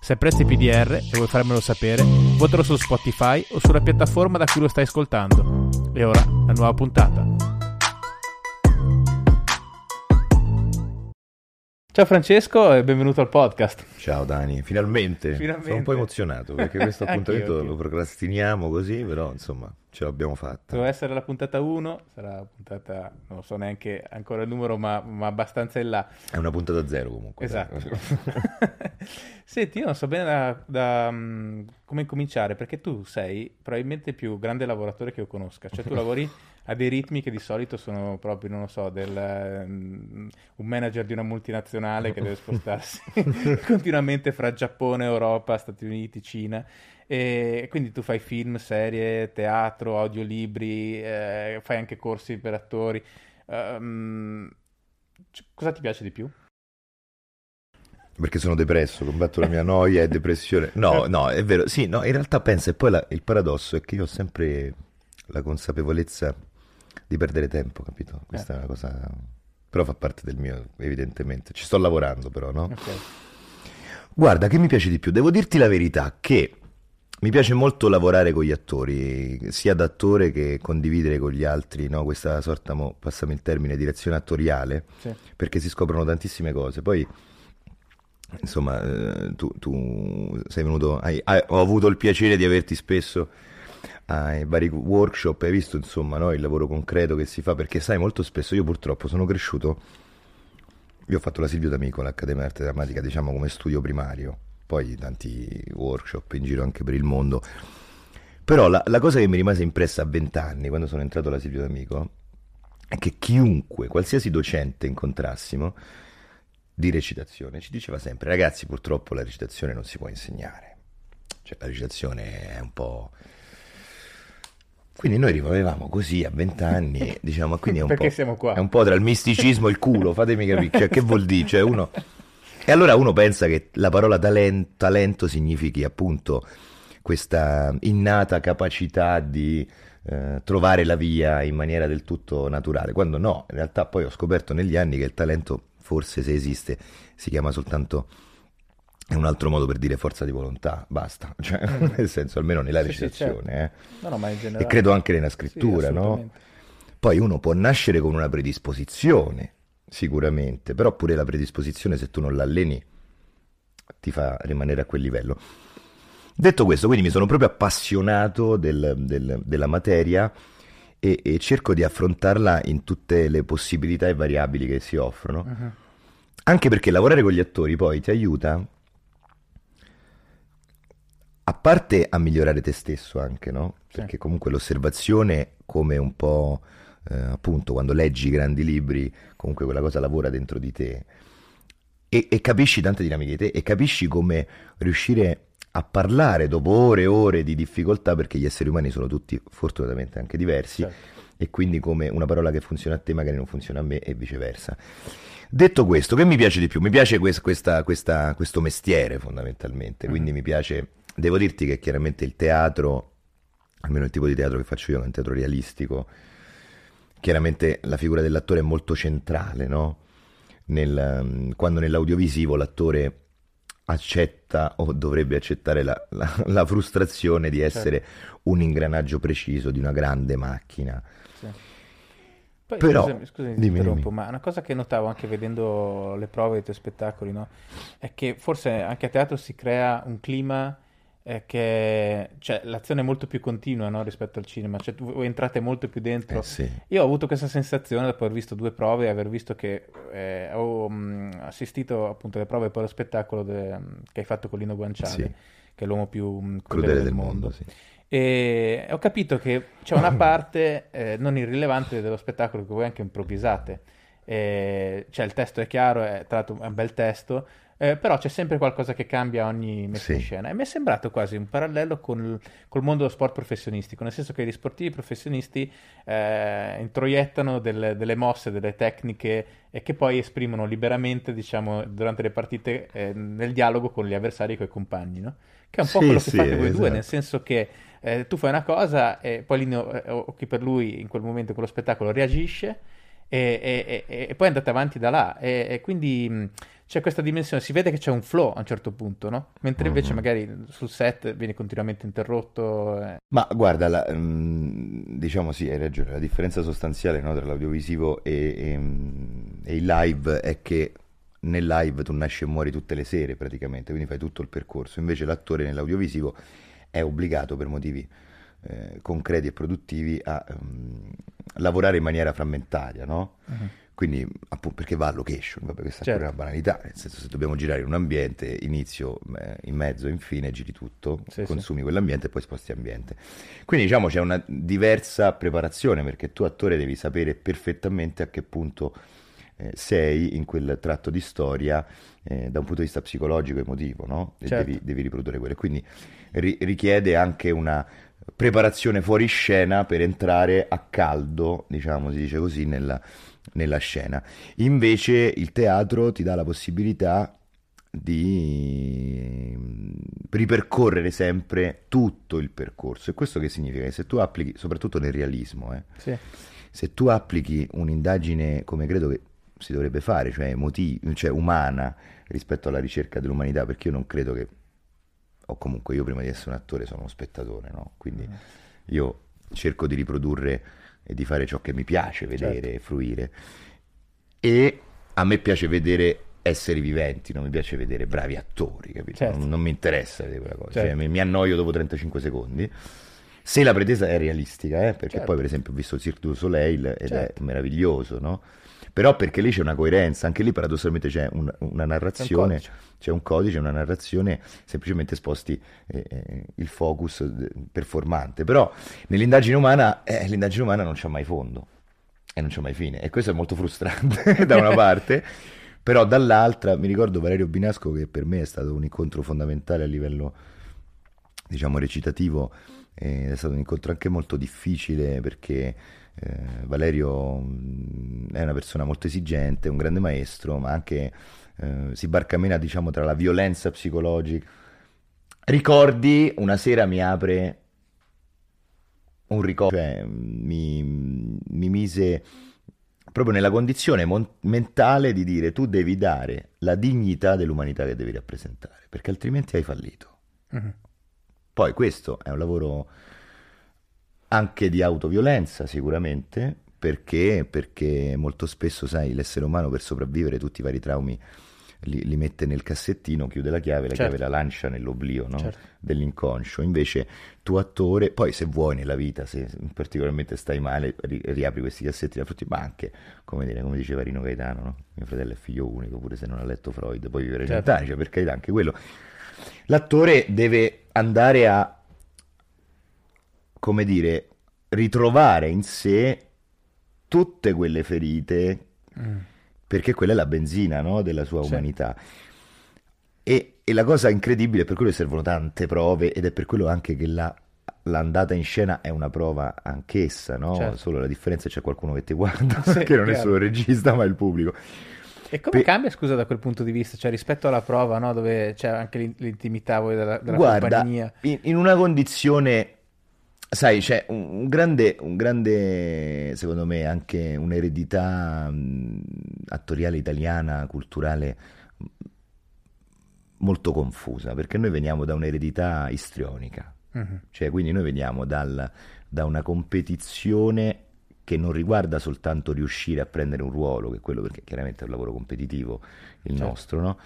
Se apprezzi PDR e vuoi farmelo sapere, votalo su Spotify o sulla piattaforma da cui lo stai ascoltando. E ora, la nuova puntata. Ciao Francesco e benvenuto al podcast. Ciao Dani, finalmente. Finalmente. Sono un po' emozionato perché questo appuntamento lo procrastiniamo così, però insomma ce l'abbiamo fatta. Doveva essere la puntata 1, sarà la puntata, non so neanche ancora il numero, ma, ma abbastanza in là. È una puntata zero comunque. dai. Esatto. Senti, io non so bene da, da, mm, come cominciare, perché tu sei probabilmente il più grande lavoratore che io conosca. Cioè tu lavori a dei ritmi che di solito sono proprio, non lo so, del, mm, un manager di una multinazionale che deve spostarsi continuamente fra Giappone, Europa, Stati Uniti, Cina. E quindi tu fai film, serie, teatro, audiolibri, eh, fai anche corsi per attori. Ehm, c- cosa ti piace di più? Perché sono depresso, combatto la mia noia e depressione. No, no, è vero. Sì, no, in realtà pensa, e poi la- il paradosso è che io ho sempre la consapevolezza di perdere tempo, capito? Questa è una cosa... Però fa parte del mio, evidentemente. Ci sto lavorando però, no? Ok. Guarda, che mi piace di più? Devo dirti la verità che mi piace molto lavorare con gli attori, sia da attore che condividere con gli altri, no? Questa sorta, mo, passami il termine, direzione attoriale, Sì. perché si scoprono tantissime cose. Poi, insomma, eh, tu, tu sei venuto, hai- hai- ho avuto il piacere di averti spesso ai vari workshop, hai visto, insomma, no? Il lavoro concreto che si fa, perché sai, molto spesso io purtroppo sono cresciuto io ho fatto la Silvio D'Amico all'Accademia d'Arte Drammatica, diciamo come studio primario, poi tanti workshop in giro anche per il mondo. Però la, la cosa che mi rimase impressa a vent'anni, quando sono entrato alla Silvio D'Amico, è che chiunque, qualsiasi docente incontrassimo di recitazione, ci diceva sempre, ragazzi, purtroppo la recitazione non si può insegnare. Cioè la recitazione è un po'... Quindi noi rimanevamo così a vent'anni, diciamo, quindi è un Perché po'... siamo qua? È un po' tra il misticismo e il culo, fatemi capire, cioè, che vuol dire? Cioè, uno... E allora uno pensa che la parola talen- talento significhi appunto questa innata capacità di eh, trovare la via in maniera del tutto naturale, quando no, in realtà poi ho scoperto negli anni che il talento, forse se esiste, si chiama soltanto... È un altro modo per dire forza di volontà, basta, cioè, nel senso almeno nella Mm. Sì, sì, recitazione, eh. No, no, e credo anche nella Sì, scrittura, no? assolutamente. Poi uno può nascere con una predisposizione, sicuramente, però pure la predisposizione, se tu non l'alleni, ti fa rimanere a quel livello. Detto questo, quindi mi sono proprio appassionato del- del- della materia e, e cerco di affrontarla in tutte le possibilità e variabili che si offrono. Mhm. Anche perché lavorare con gli attori poi ti aiuta, a parte a migliorare te stesso anche, no? Sì. Perché comunque l'osservazione, come un po' eh, appunto quando leggi grandi libri, comunque quella cosa lavora dentro di te e, e capisci tante dinamiche di te e capisci come riuscire a parlare dopo ore e ore di difficoltà, perché gli esseri umani sono tutti fortunatamente anche diversi Certo. e quindi come una parola che funziona a te magari non funziona a me e viceversa. Detto questo, che mi piace di più? Mi piace quest- questa- questa- questo mestiere fondamentalmente, quindi mi piace, devo dirti che chiaramente il teatro, almeno il tipo di teatro che faccio io, che è un teatro realistico, chiaramente la figura dell'attore è molto centrale, no? Nel, um, quando nell'audiovisivo l'attore accetta o dovrebbe accettare la, la- la frustrazione di essere un ingranaggio preciso di una grande macchina. Sì. Poi, Però- scusami, scusami, ti dimmi, interrompo, dimmi. ma una cosa che notavo anche vedendo le prove dei tuoi spettacoli, no? È che forse anche a teatro si crea un clima eh, che, cioè, l'azione è molto più continua, no, rispetto al cinema, cioè voi entrate molto più dentro. Eh sì. Io ho avuto questa sensazione dopo aver visto due prove e aver visto che eh, ho mh, assistito appunto alle prove per lo spettacolo de- che hai fatto con Lino Guanciale, Sì. che è l'uomo più mh, crudele, Crudele del mondo. sì. E ho capito che c'è una parte eh, non irrilevante dello spettacolo che voi anche improvvisate. Eh, cioè il testo è chiaro, è tra l'altro è un bel testo, eh, però c'è sempre qualcosa che cambia ogni messa Sì. in scena. E mi è sembrato quasi un parallelo con col mondo dello sport professionistico, nel senso che gli sportivi professionisti eh, introiettano delle, delle mosse, delle tecniche e che poi esprimono liberamente, diciamo, durante le partite eh, nel dialogo con gli avversari e con i compagni, no? Che è un po' Sì, quello che sì, fate voi due, esatto. nel senso che eh, tu fai una cosa e poi lì eh, o chi per lui in quel momento, in quello spettacolo, reagisce e, e- e- e poi andate avanti da là. E, quindi c'è questa dimensione, si vede che c'è un flow a un certo punto, no? Mentre invece Mhm. magari sul set viene continuamente interrotto. eh. Ma guarda, la- mm, diciamo sì, hai ragione, la differenza sostanziale no, tra l'audiovisivo e, e, mm, e il live è che nel live tu nasci e muori tutte le sere praticamente, quindi fai tutto il percorso, invece l'attore nell'audiovisivo è obbligato per motivi eh, concreti e produttivi a mm, lavorare in maniera frammentaria, no? Quindi, appunto, perché va a location, vabbè, questa Certo. è una banalità, nel senso se dobbiamo girare in un ambiente, inizio, in mezzo, infine, giri tutto, Sì, sì. consumi quell'ambiente e poi sposti ambiente. Quindi diciamo c'è una diversa preparazione perché tu attore devi sapere perfettamente a che punto eh, sei in quel tratto di storia eh, da un punto di vista psicologico e emotivo, no? E Certo. devi, devi riprodurre quello. Quindi ri- richiede anche una preparazione fuori scena per entrare a caldo, diciamo, si dice così, nella, nella scena. Invece il teatro ti dà la possibilità di mm, ripercorrere sempre tutto il percorso. E questo che significa? Che se tu applichi, soprattutto nel realismo, eh, Sì. se tu applichi un'indagine come credo che si dovrebbe fare, cioè, emoti- cioè umana rispetto alla ricerca dell'umanità, perché io non credo che, o comunque io prima di essere un attore sono uno spettatore, no? Quindi io cerco di riprodurre e di fare ciò che mi piace vedere Certo. e fruire. E a me piace vedere esseri viventi, non mi piace vedere bravi attori, capito? Certo. Non, non mi interessa vedere quella cosa, Certo. cioè, mi, mi annoio dopo 35 secondi. Se la pretesa è realistica, eh, perché Certo. poi per esempio ho visto il Cirque du Soleil ed Certo. è meraviglioso, no? Però perché lì c'è una coerenza, anche lì paradossalmente c'è un- una narrazione, codice. c'è un codice, una narrazione, semplicemente sposti eh, eh, il focus eh, performante. Però nell'indagine umana, eh, l'indagine umana non c'ha mai fondo e non c'è mai fine. E questo è molto frustrante da una parte, però dall'altra mi ricordo Valerio Binasco che per me è stato un incontro fondamentale a livello, diciamo, recitativo. ed è stato un incontro anche molto difficile perché eh, Valerio mh, è una persona molto esigente, un grande maestro, ma anche eh, si barcamena, diciamo, tra la violenza psicologica. Ricordi, una sera mi apre un ricordo, cioè mi, mi mise proprio nella condizione mon- mentale di dire tu devi dare la dignità dell'umanità che devi rappresentare, perché altrimenti hai fallito. Mhm. Poi questo è un lavoro anche di autoviolenza sicuramente, perché, perché molto spesso, sai, l'essere umano per sopravvivere tutti i vari traumi li, li mette nel cassettino, chiude la chiave, la Certo. chiave la lancia nell'oblio no? Certo. dell'inconscio. Invece tu attore, poi se vuoi nella vita, se particolarmente stai male, ri- riapri questi cassetti da frutti, ma anche, come, dire, come diceva Rino Gaetano, no? mio fratello è figlio unico, pure se non ha letto Freud, puoi vivere Certo. cent'anni, cioè per carità anche quello. L'attore deve andare a come dire, ritrovare in sé tutte quelle ferite, Mm. perché quella è la benzina, no, della sua Sì. umanità. E, e la cosa incredibile, è per quello servono tante prove, ed è per quello anche che la- l'andata in scena è una prova anch'essa, no? Certo. Solo la differenza è c'è qualcuno che ti guarda, Sì, che non è chiaro. solo il regista, ma il pubblico. E come Pe- cambia, scusa, da quel punto di vista? Cioè, rispetto alla prova, no? Dove c'è anche l'in- l'intimità della, della Guarda, compagnia. in, in una condizione, sai, c'è un, un grande, un grande, secondo me, anche un'eredità mh, attoriale italiana, culturale mh, molto confusa, perché noi veniamo da un'eredità istrionica, Mhm. cioè quindi noi veniamo dal- da una competizione che non riguarda soltanto riuscire a prendere un ruolo, che è quello perché chiaramente è un lavoro competitivo il Certo. nostro, no?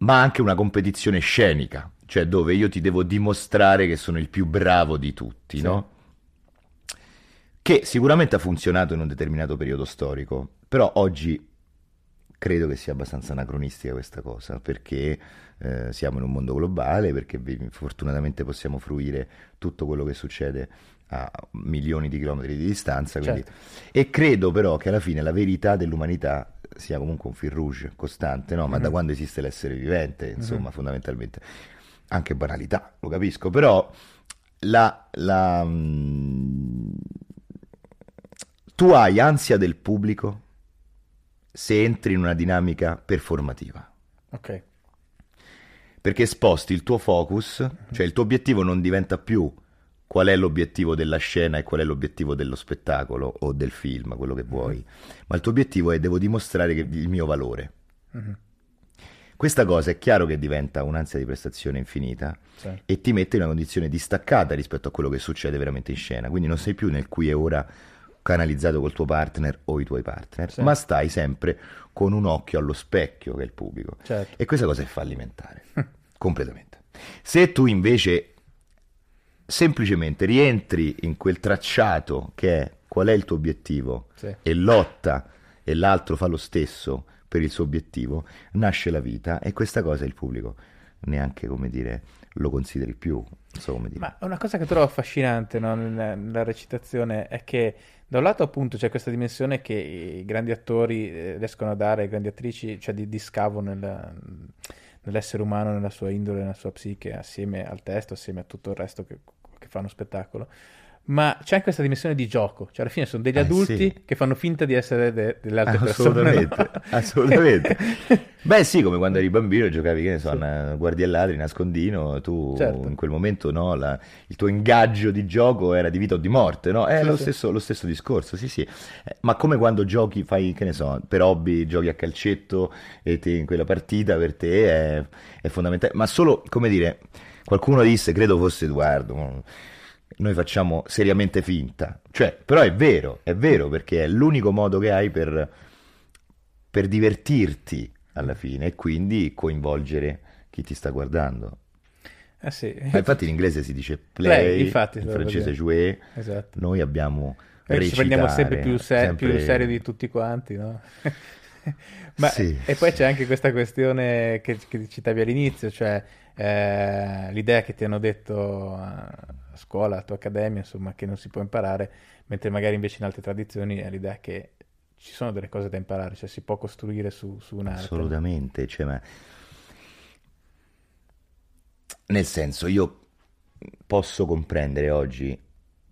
Ma anche una competizione scenica, cioè dove io ti devo dimostrare che sono il più bravo di tutti, Sì. no? Che sicuramente ha funzionato in un determinato periodo storico, però oggi credo che sia abbastanza anacronistica questa cosa, perché eh, siamo in un mondo globale, perché fortunatamente possiamo fruire tutto quello che succede a milioni di chilometri di distanza, quindi- Certo. e credo però che alla fine la verità dell'umanità sia comunque un fil rouge costante, no? Ma mm-hmm. da quando esiste l'essere vivente, insomma, mm-hmm. fondamentalmente. Anche banalità, lo capisco, però la, la, mm, tu hai ansia del pubblico se entri in una dinamica performativa. Ok. Perché sposti il tuo focus, cioè il tuo obiettivo non diventa più qual è l'obiettivo della scena e qual è l'obiettivo dello spettacolo o del film, quello che vuoi, mm-hmm. ma il tuo obiettivo è devo dimostrare che, il mio valore. Mm-hmm. Questa cosa è chiaro che diventa un'ansia di prestazione infinita sì. e ti mette in una condizione distaccata rispetto a quello che succede veramente in scena. Quindi non sei più nel qui e ora canalizzato col tuo partner o i tuoi partner, sì. ma stai sempre con un occhio allo specchio che è il pubblico. Certo. E questa cosa è fallimentare, completamente. Se tu invece semplicemente rientri in quel tracciato che è qual è il tuo obiettivo sì. e lotta e l'altro fa lo stesso per il suo obiettivo, nasce la vita e questa cosa il pubblico neanche, come dire, lo consideri più. So come dire. Ma una cosa che trovo affascinante no, nella, nella, recitazione è che da un lato appunto c'è questa dimensione che i grandi attori eh, riescono a dare, le grandi attrici, cioè di, di scavo nel, nell'essere umano, nella sua indole, nella sua psiche, assieme al testo, assieme a tutto il resto che, che fa uno spettacolo ma c'è anche questa dimensione di gioco, cioè alla fine sono degli eh, adulti sì. che fanno finta di essere de- delle altre assolutamente, persone. No? Assolutamente. Beh sì, come quando eri bambino e giocavi, che ne so, sì. a guardia e ladri, nascondino, tu certo. in quel momento no, la, il tuo ingaggio di gioco era di vita o di morte, no? È sì, lo, stesso, lo, stesso, discorso, sì sì. Eh, ma come quando giochi, fai, che ne so, per hobby, giochi a calcetto e te, in quella partita per te è, è fondamentale. Ma solo, come dire, qualcuno disse, credo fosse Edoardo noi facciamo seriamente finta. Cioè, però è vero, è vero, perché è l'unico modo che hai per, per divertirti alla fine e quindi coinvolgere chi ti sta guardando. Eh sì. Ma infatti in inglese si dice play, play infatti, in francese jouer, esatto. noi abbiamo recitare, ci prendiamo sempre più, se- sempre... più serio di tutti quanti, no? Ma, sì, e poi sì. c'è anche questa questione che, che citavi all'inizio, cioè eh, l'idea che ti hanno detto a scuola, a tua accademia, insomma, che non si può imparare, mentre magari invece in altre tradizioni è l'idea che ci sono delle cose da imparare, cioè si può costruire su, su un'arte. Assolutamente, cioè, ma... nel senso io posso comprendere oggi,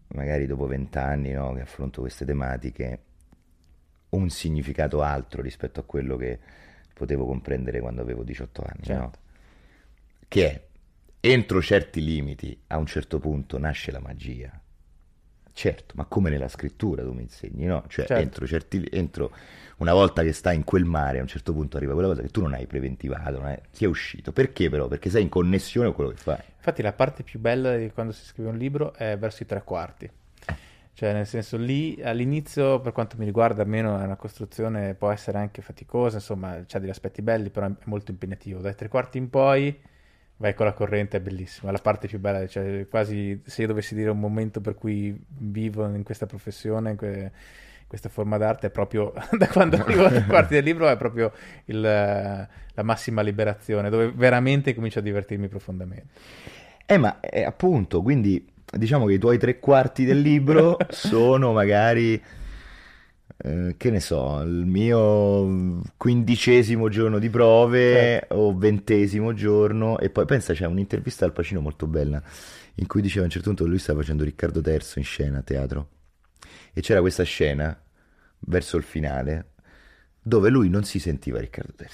magari dopo vent'anni no, che affronto queste tematiche, un significato altro rispetto a quello che potevo comprendere quando avevo 18 anni, certo. no? Che è, entro certi limiti, a un certo punto nasce la magia. Certo, ma come nella scrittura tu mi insegni, no? Cioè, certo. entro certi... Entro, una volta che stai in quel mare, a un certo punto arriva quella cosa che tu non hai preventivato, non è... ti è uscito. Perché però? Perché sei in connessione con quello che fai. Infatti la parte più bella di quando si scrive un libro è verso i tre quarti cioè, nel senso, lì all'inizio, per quanto mi riguarda, almeno è una costruzione, può essere anche faticosa, insomma, c'ha degli aspetti belli, però è molto impegnativo. Dai tre quarti in poi vai con la corrente, è bellissima. La parte più bella, cioè, quasi se io dovessi dire un momento per cui vivo in questa professione, in, que- in questa forma d'arte, è proprio da quando arrivo ai tre quarti del libro, è proprio il, la massima liberazione, dove veramente comincio a divertirmi profondamente. Eh, ma eh, appunto, quindi diciamo che i tuoi tre quarti del libro sono magari, eh, che ne so, il mio quindicesimo giorno di prove certo. o ventesimo giorno e poi pensa c'è un'intervista al Pacino molto bella in cui diceva a un certo punto che lui stava facendo Riccardo III in scena a teatro e c'era questa scena verso il finale dove lui non si sentiva Riccardo III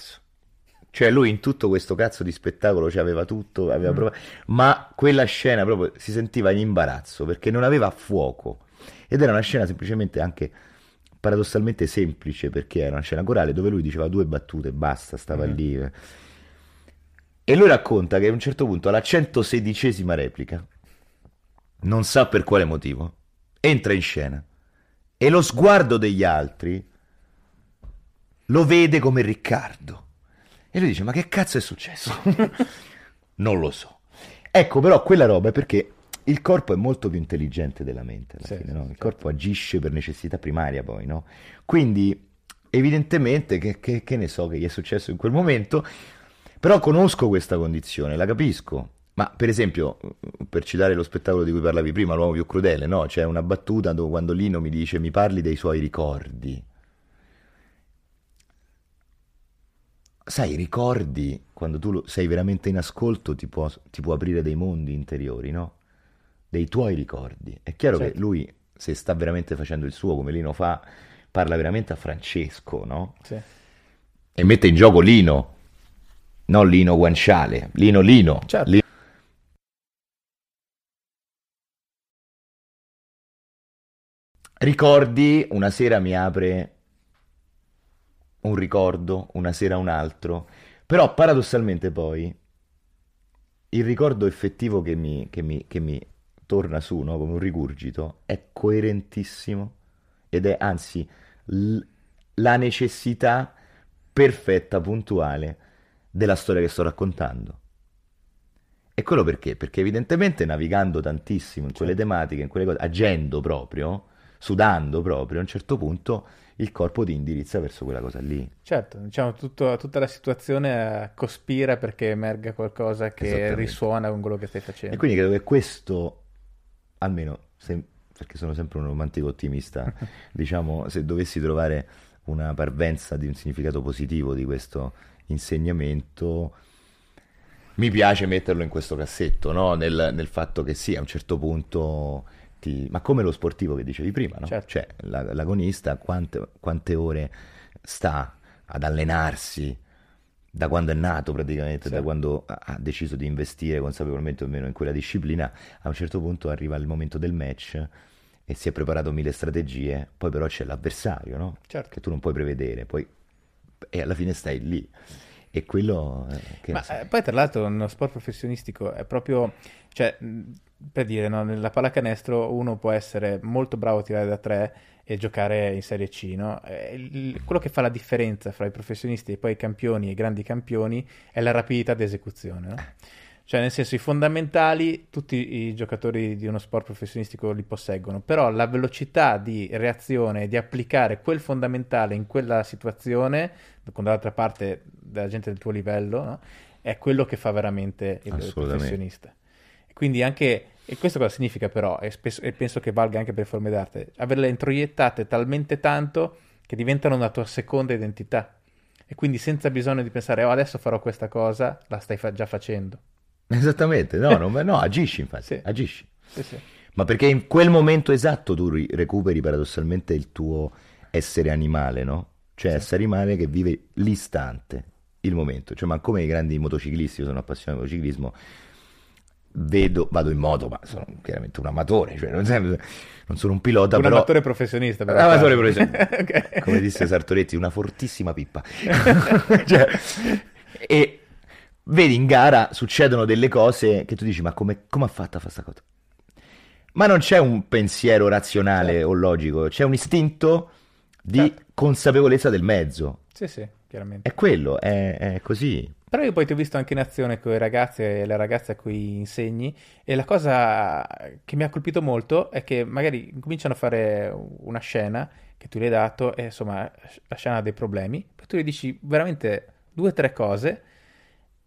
cioè lui in tutto questo cazzo di spettacolo ci aveva tutto, aveva mm. provato, ma quella scena proprio si sentiva in imbarazzo perché non aveva fuoco. Ed era una scena semplicemente anche paradossalmente semplice perché era una scena corale dove lui diceva due battute, basta, stava mm. lì. E lui racconta che a un certo punto, alla 116esima replica, non sa per quale motivo, entra in scena e lo sguardo degli altri lo vede come Riccardo e lui dice, ma che cazzo è successo? non lo so. Ecco, però quella roba è perché il corpo è molto più intelligente della mente, alla sì, fine, no? Il certo. corpo agisce per necessità primaria poi, no? Quindi, evidentemente, che, che, che ne so che gli è successo in quel momento, però conosco questa condizione, la capisco. Ma per esempio, per citare lo spettacolo di cui parlavi prima, L'uomo più crudele, no? C'è una battuta dove quando Lino mi dice mi parli dei suoi ricordi sai, ricordi, quando tu sei veramente in ascolto, ti può, ti può aprire dei mondi interiori, no? Dei tuoi ricordi. È chiaro che Certo. lui, se sta veramente facendo il suo, come Lino fa, parla veramente a Francesco, no? Sì. E mette in gioco Lino, non Lino Guanciale, Lino Lino. Certo. Lino- Ricordi, una sera mi apre un ricordo, una sera un altro, però paradossalmente poi il ricordo effettivo che mi, che mi- che mi torna su, no? Come un rigurgito, è coerentissimo ed è anzi l- la necessità perfetta, puntuale della storia che sto raccontando. E quello perché? Perché evidentemente navigando tantissimo in quelle tematiche, in quelle cose, agendo proprio, sudando proprio, a un certo punto il corpo ti indirizza verso quella cosa lì. Certo, diciamo tutto- tutta la situazione eh, cospira perché emerga qualcosa che risuona con quello che stai E facendo. quindi credo che questo, almeno se- perché sono sempre un romantico ottimista, diciamo, se dovessi trovare una parvenza di un significato positivo di questo insegnamento, mi piace metterlo in questo cassetto, no? Nel, nel fatto che sì, a un certo punto ti... Ma come lo sportivo che dicevi prima, no? Certo. Cioè, la- l'agonista quante, quante ore sta ad allenarsi da quando è nato praticamente, Sì. da quando ha deciso di investire consapevolmente o meno in quella disciplina, a un certo punto arriva il momento del match e si è preparato mille strategie, poi però c'è l'avversario, no? Certo. Che tu non puoi prevedere, poi... e alla fine stai lì. E quello... eh, che Ma eh, poi tra l'altro nello sport professionistico è proprio, cioè, per dire, no, nella pallacanestro uno può essere molto bravo a tirare da tre e giocare in Serie C, no? Eh, quello che fa la differenza fra i professionisti e poi i campioni e i grandi campioni è la rapidità di esecuzione, no? Cioè, nel senso, i fondamentali tutti i giocatori di uno sport professionistico li posseggono, però la velocità di reazione e di applicare quel fondamentale in quella situazione, con dall'altra parte della gente del tuo livello, no? È quello che fa veramente il professionista. Quindi anche, e questo cosa significa però, e, spesso- e penso che valga anche per forme d'arte, averle introiettate talmente tanto che diventano una tua seconda identità. E quindi senza bisogno di pensare, oh, adesso farò questa cosa, la stai fa- già facendo. Esattamente, no, non- no, agisci infatti, Sì. agisci. Sì, sì. Ma perché in quel momento esatto tu ri- recuperi paradossalmente il tuo essere animale, no? Cioè essere animale che vive l'istante, il momento. Cioè, ma come i grandi motociclisti, io sono appassionato di motociclismo, vedo, vado in moto, ma sono chiaramente un amatore, cioè non, sem- non sono un pilota, Un però... amatore professionista, però. Un amatore professionista. Ok. Come disse Sartoretti, una fortissima pippa. Cioè, e vedi in gara succedono delle cose che tu dici, ma come, come ha fatto a fare questa cosa? Ma non c'è un pensiero razionale Certo. o logico, c'è un istinto di Certo. consapevolezza del mezzo. Sì, sì, chiaramente. È quello, è, è così. Però io poi ti ho visto anche in azione con i ragazzi e le ragazze a cui insegni e la cosa che mi ha colpito molto è che magari cominciano a fare una scena che tu gli hai dato e insomma la scena ha dei problemi, poi tu gli dici veramente due o tre cose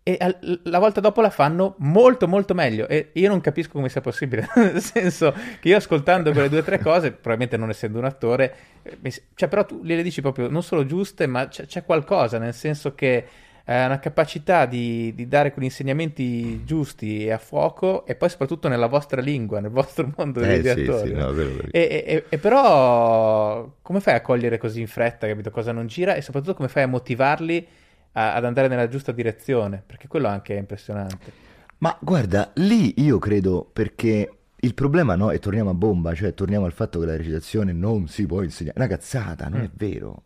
e la volta dopo la fanno molto molto meglio. E io non capisco come sia possibile, nel senso che io ascoltando quelle due o tre cose, probabilmente non essendo un attore, eh, cioè però tu gliele dici proprio non solo giuste, ma c'è, c'è qualcosa, nel senso che è una capacità di, di dare quegli insegnamenti giusti e a fuoco e poi soprattutto nella vostra lingua, nel vostro mondo Eh, degli sì, attori. sì, no? quello- quello- E, e- e- però come fai a cogliere così in fretta, capito, cosa non gira e soprattutto come fai a motivarli a- ad andare nella giusta direzione? Perché quello anche è impressionante. Ma guarda, lì io credo perché il problema no, e torniamo a bomba, cioè torniamo al fatto che la recitazione non si può insegnare. Una cazzata, non Mm. è vero.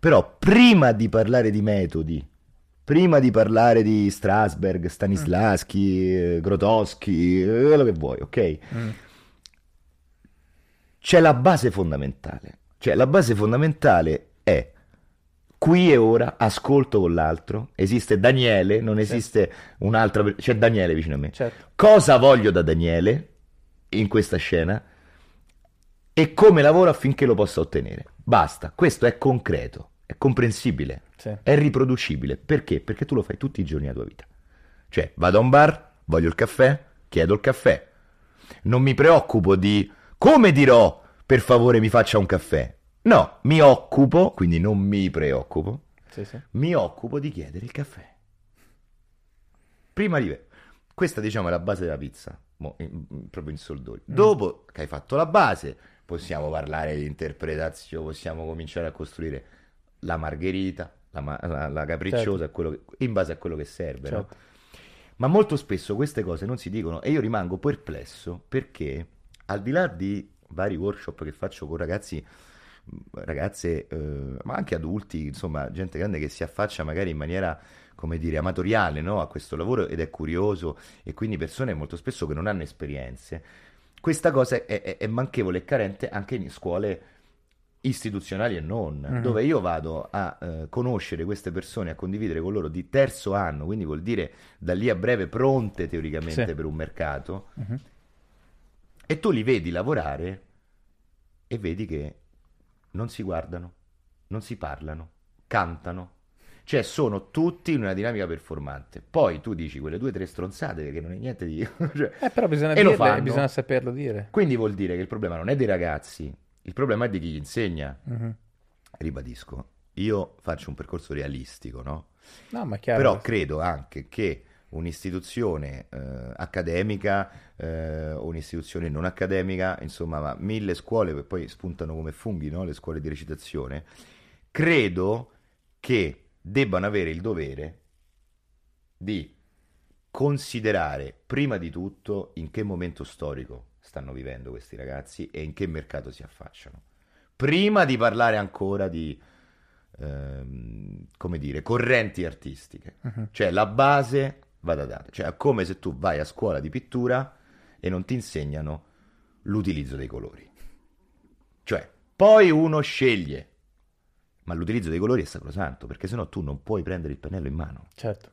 Però prima di parlare di metodi, prima di parlare di Strasberg, Stanislaschi, eh, Grotowski, eh, quello che vuoi, ok? Mm. C'è la base fondamentale. Cioè la base fondamentale è qui e ora, ascolto con l'altro, esiste Daniele, non esiste un'altra, per- c'è Daniele vicino a me. Certo. Cosa voglio da Daniele in questa scena e come lavoro affinché lo possa ottenere. Basta, questo è concreto, è comprensibile, Sì. è riproducibile. Perché? Perché tu lo fai tutti i giorni della tua vita. Cioè, vado a un bar, voglio il caffè, chiedo il caffè. Non mi preoccupo di come dirò per favore mi faccia un caffè. No, mi occupo, quindi non mi preoccupo, Sì, sì. mi occupo di chiedere il caffè. Prima di... Questa diciamo è la base della pizza, mo, in- in- proprio in soldoni. Mm. Dopo che hai fatto la base, possiamo parlare di interpretazione, possiamo cominciare a costruire la margherita, la, la- la capricciosa, quello che- in base a quello che serve, no? Certo. Ma molto spesso queste cose non si dicono e io rimango perplesso perché al di là di vari workshop che faccio con ragazzi, ragazze, eh, ma anche adulti, insomma, gente grande che si affaccia magari in maniera, come dire, amatoriale, no, a questo lavoro ed è curioso e quindi persone molto spesso che non hanno esperienze, questa cosa è, è- è manchevole e carente anche in scuole istituzionali e non, Mhm. dove io vado a eh, conoscere queste persone, a condividere con loro di terzo anno, quindi vuol dire da lì a breve pronte teoricamente Sì. per un mercato, Mhm. e tu li vedi lavorare e vedi che non si guardano, non si parlano, cantano. Cioè sono tutti in una dinamica performante. Poi tu dici quelle due o tre stronzate che non è niente di... cioè, Eh, però bisogna E dirle, bisogna saperlo dire. quindi vuol dire che il problema non è dei ragazzi, il problema è di chi gli insegna. Mhm. Ribadisco, io faccio un percorso realistico, no? No, ma chiaro. Però credo anche che un'istituzione eh, accademica eh, un'istituzione non accademica, insomma, ma mille scuole che poi spuntano come funghi, no? Le scuole di recitazione, credo che debbano avere il dovere di considerare prima di tutto in che momento storico stanno vivendo questi ragazzi e in che mercato si affacciano. Prima di parlare ancora di, ehm, come dire, correnti artistiche. Mhm. Cioè la base va da data. Cioè è come se tu vai a scuola di pittura e non ti insegnano l'utilizzo dei colori. Cioè, poi uno sceglie, ma l'utilizzo dei colori è sacrosanto, perché sennò tu non puoi prendere il pennello in mano. Certo.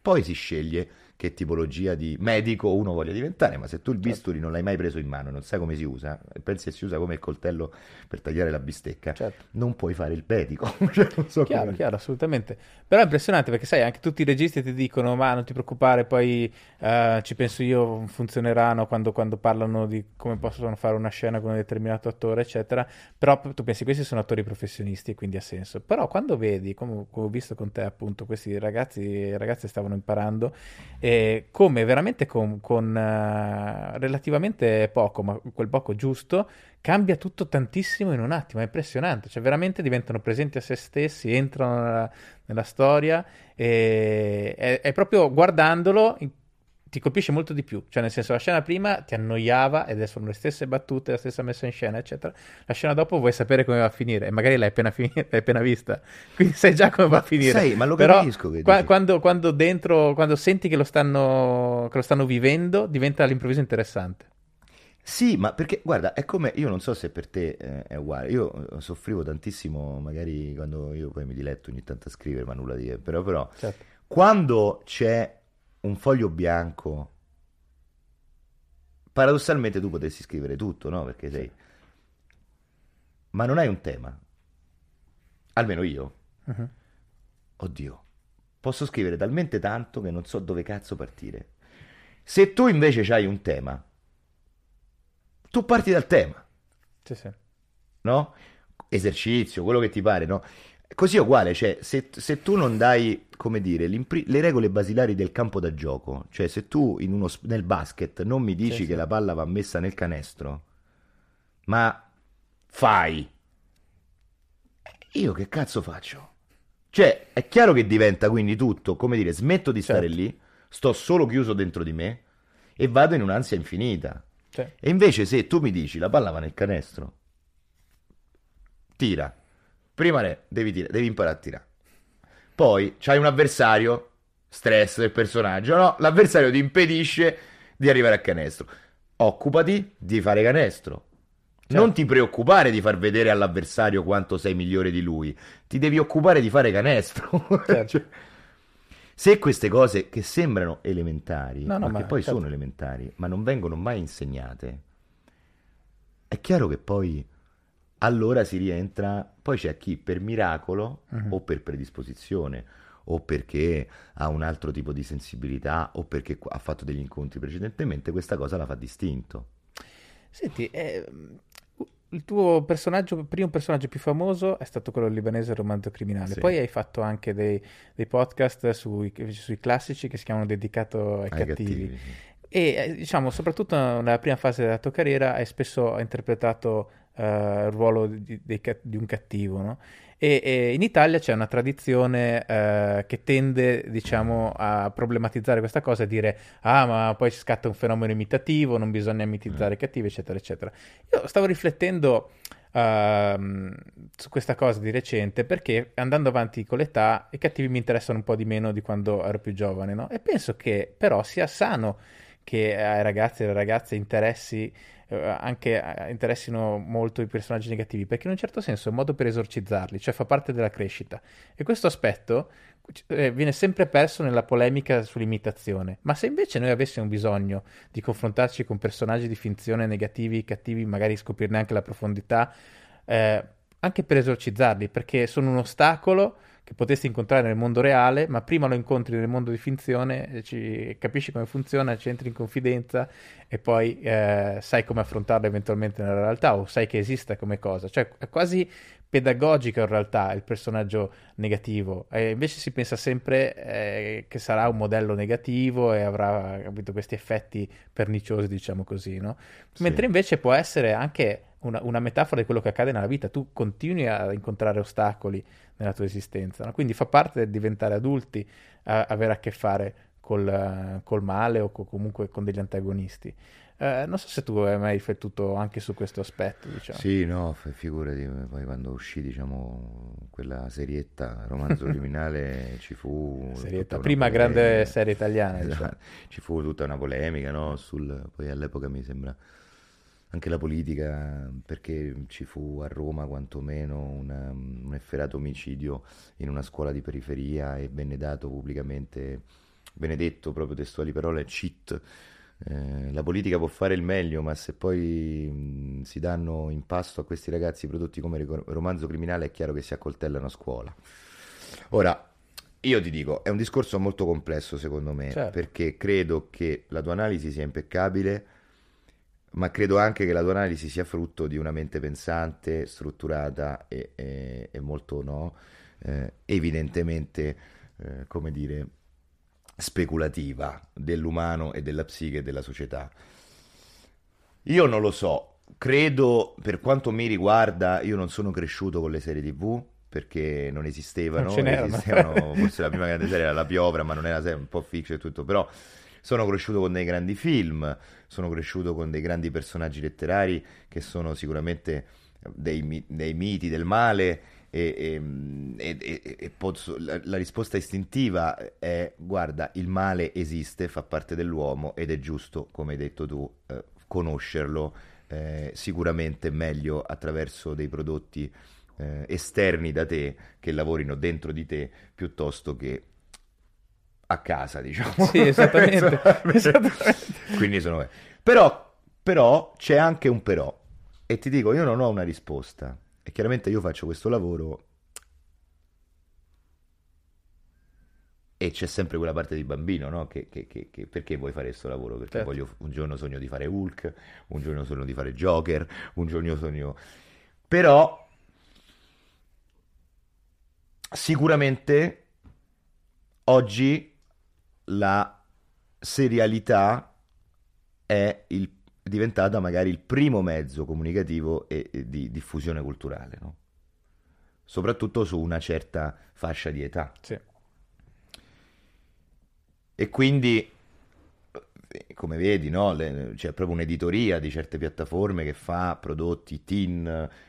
Poi si sceglie che tipologia di medico uno voglia diventare, ma se tu il bisturi non l'hai mai preso in mano e non sai come si usa, e pensi che si usa come il coltello per tagliare la bistecca, Certo. non puoi fare il medico. Cioè, non so Chiaro, come- chiaro, assolutamente. Però è impressionante perché sai, anche tutti i registi ti dicono, ma non ti preoccupare, poi eh, ci penso io, funzioneranno quando, quando parlano di come possono fare una scena con un determinato attore, eccetera. Però tu pensi, questi sono attori professionisti, quindi ha senso. Però quando vedi, come, come ho visto con te appunto, questi ragazzi e ragazze stavano imparando, e come veramente con, con, eh, relativamente poco, ma quel poco giusto, cambia tutto tantissimo in un attimo, è impressionante, cioè veramente diventano presenti a se stessi, entrano nella, nella storia è, è proprio guardandolo ti colpisce molto di più, cioè nel senso la scena prima ti annoiava ed sono le stesse battute, la stessa messa in scena, eccetera. La scena dopo vuoi sapere come va a finire e magari l'hai appena, fini- l'hai appena vista, quindi sai già come va a finire. sai, ma lo Però capisco che qua- quando, quando dentro, quando senti che lo stanno, che lo stanno vivendo, diventa all'improvviso interessante. Sì, ma perché guarda, è come io non so se per te eh, è uguale. Io eh, soffrivo tantissimo, magari quando io poi mi diletto ogni tanto a scrivere, ma nulla di però, però Certo. quando c'è un foglio bianco, paradossalmente tu potresti scrivere tutto, no? Perché sei. Ma non hai un tema. Almeno io. Mhm. Oddio, posso scrivere talmente tanto che non so dove cazzo partire. Se tu invece hai un tema, tu parti dal tema, Sì, sì. no? Esercizio, quello che ti pare, no? Così è uguale, cioè, se, se tu non dai, come dire, le regole basilari del campo da gioco, cioè se tu in uno, nel basket non mi dici Sì, che sì. la palla va messa nel canestro, ma fai, io che cazzo faccio? Cioè, è chiaro che diventa quindi tutto, come dire, smetto di stare Certo. lì, sto solo chiuso dentro di me e vado in un'ansia infinita. Cioè, E invece se tu mi dici la palla va nel canestro, tira. Prima ne- devi, tira- devi imparare a tirare. Poi c'hai un avversario, stress del personaggio, no? L'avversario ti impedisce di arrivare a canestro. Occupati di fare canestro. Non ti preoccupare di far vedere all'avversario quanto sei migliore di lui. Ti devi occupare di fare canestro. Certo. Cioè, se queste cose che sembrano elementari, No, no, ma, ma che poi certo. sono elementari, ma non vengono mai insegnate, è chiaro che poi allora si rientra, poi c'è chi per miracolo Mhm. o per predisposizione o perché ha un altro tipo di sensibilità o perché ha fatto degli incontri precedentemente, questa cosa la fa distinto. Senti, eh, il tuo personaggio, primo personaggio più famoso è stato quello libanese romanzo criminale. Sì. Poi hai fatto anche dei, dei podcast sui, sui, classici che si chiamano Dedicato ai, ai cattivi. cattivi E eh, diciamo, soprattutto nella prima fase della tua carriera hai spesso interpretato il ruolo di, di, di un cattivo, no? E, e, in Italia c'è una tradizione eh, che tende, diciamo, a problematizzare questa cosa e dire ah, ma poi scatta un fenomeno imitativo, non bisogna mitizzare i cattivi, eccetera, eccetera. Io stavo riflettendo uh, su questa cosa di recente perché andando avanti con l'età i cattivi mi interessano un po' di meno di quando ero più giovane, no? E penso che però sia sano che ai ragazzi e alle ragazze interessi eh, anche eh, interessino molto i personaggi negativi, perché in un certo senso è un modo per esorcizzarli, cioè fa parte della crescita. E questo aspetto eh, viene sempre perso nella polemica sull'imitazione. Ma se invece noi avessimo bisogno di confrontarci con personaggi di finzione negativi, cattivi, magari scoprirne anche la profondità, eh, anche per esorcizzarli, perché sono un ostacolo che potessi incontrare nel mondo reale, ma prima lo incontri nel mondo di finzione, ci, capisci come funziona, ci entri in confidenza e poi eh, sai come affrontarlo eventualmente nella realtà o sai che esista come cosa. Cioè è quasi pedagogico in realtà il personaggio negativo. E invece si pensa sempre eh, che sarà un modello negativo e avrà capito, questi effetti perniciosi, diciamo così, no? Mentre sì. invece può essere anche una, una, metafora di quello che accade nella vita. Tu continui a incontrare ostacoli nella tua esistenza, no? quindi fa parte del diventare adulti, a, avere a che fare col, col male o co- comunque con degli antagonisti. Eh, non so se tu hai mai riflettuto anche su questo aspetto. Diciamo. Sì, no, figurati, poi quando uscì diciamo, quella serietta, romanzo criminale, ci fu... Serietta, prima grande serie italiana. Diciamo. Esatto. Ci fu tutta una polemica, no? Sul, poi all'epoca mi sembra anche la politica, perché ci fu a Roma quantomeno una, un efferato omicidio in una scuola di periferia e venne dato pubblicamente, venne detto proprio testuali parole, cheat. Eh, la politica può fare il meglio, ma se poi mh, si danno in pasto a questi ragazzi prodotti come romanzo criminale, è chiaro che si accoltellano a scuola. Ora, io ti dico, è un discorso molto complesso secondo me, certo. perché credo che la tua analisi sia impeccabile ma credo anche che la tua analisi sia frutto di una mente pensante, strutturata e, e, e molto no, eh, evidentemente, eh, come dire, speculativa dell'umano e della psiche e della società. Io non lo so, credo, per quanto mi riguarda, io non sono cresciuto con le serie tv, perché non esistevano, non esistevano forse la prima grande serie era La Piovra, ma non era un po' fiction e tutto, però sono cresciuto con dei grandi film, sono cresciuto con dei grandi personaggi letterari che sono sicuramente dei, dei miti del male e, e, e, e posso, la, la, risposta istintiva è guarda il male esiste, fa parte dell'uomo ed è giusto, come hai detto tu, eh, conoscerlo eh, sicuramente meglio attraverso dei prodotti eh, esterni da te che lavorino dentro di te piuttosto che a casa, diciamo. Sì, esattamente. esattamente. Quindi sono... Però, però c'è anche un però. E ti dico, io non ho una risposta. E chiaramente io faccio questo lavoro e c'è sempre quella parte di bambino, no? Che, che, che, che perché vuoi fare questo lavoro? Perché certo. voglio, un giorno sogno di fare Hulk, un giorno sogno di fare Joker, un giorno sogno... Però sicuramente oggi la serialità è, il, diventata magari il primo mezzo comunicativo e, e di diffusione culturale, no? soprattutto su una certa fascia di età. Sì. E quindi, come vedi, no? Le, c'è proprio un'editoria di certe piattaforme che fa prodotti teen,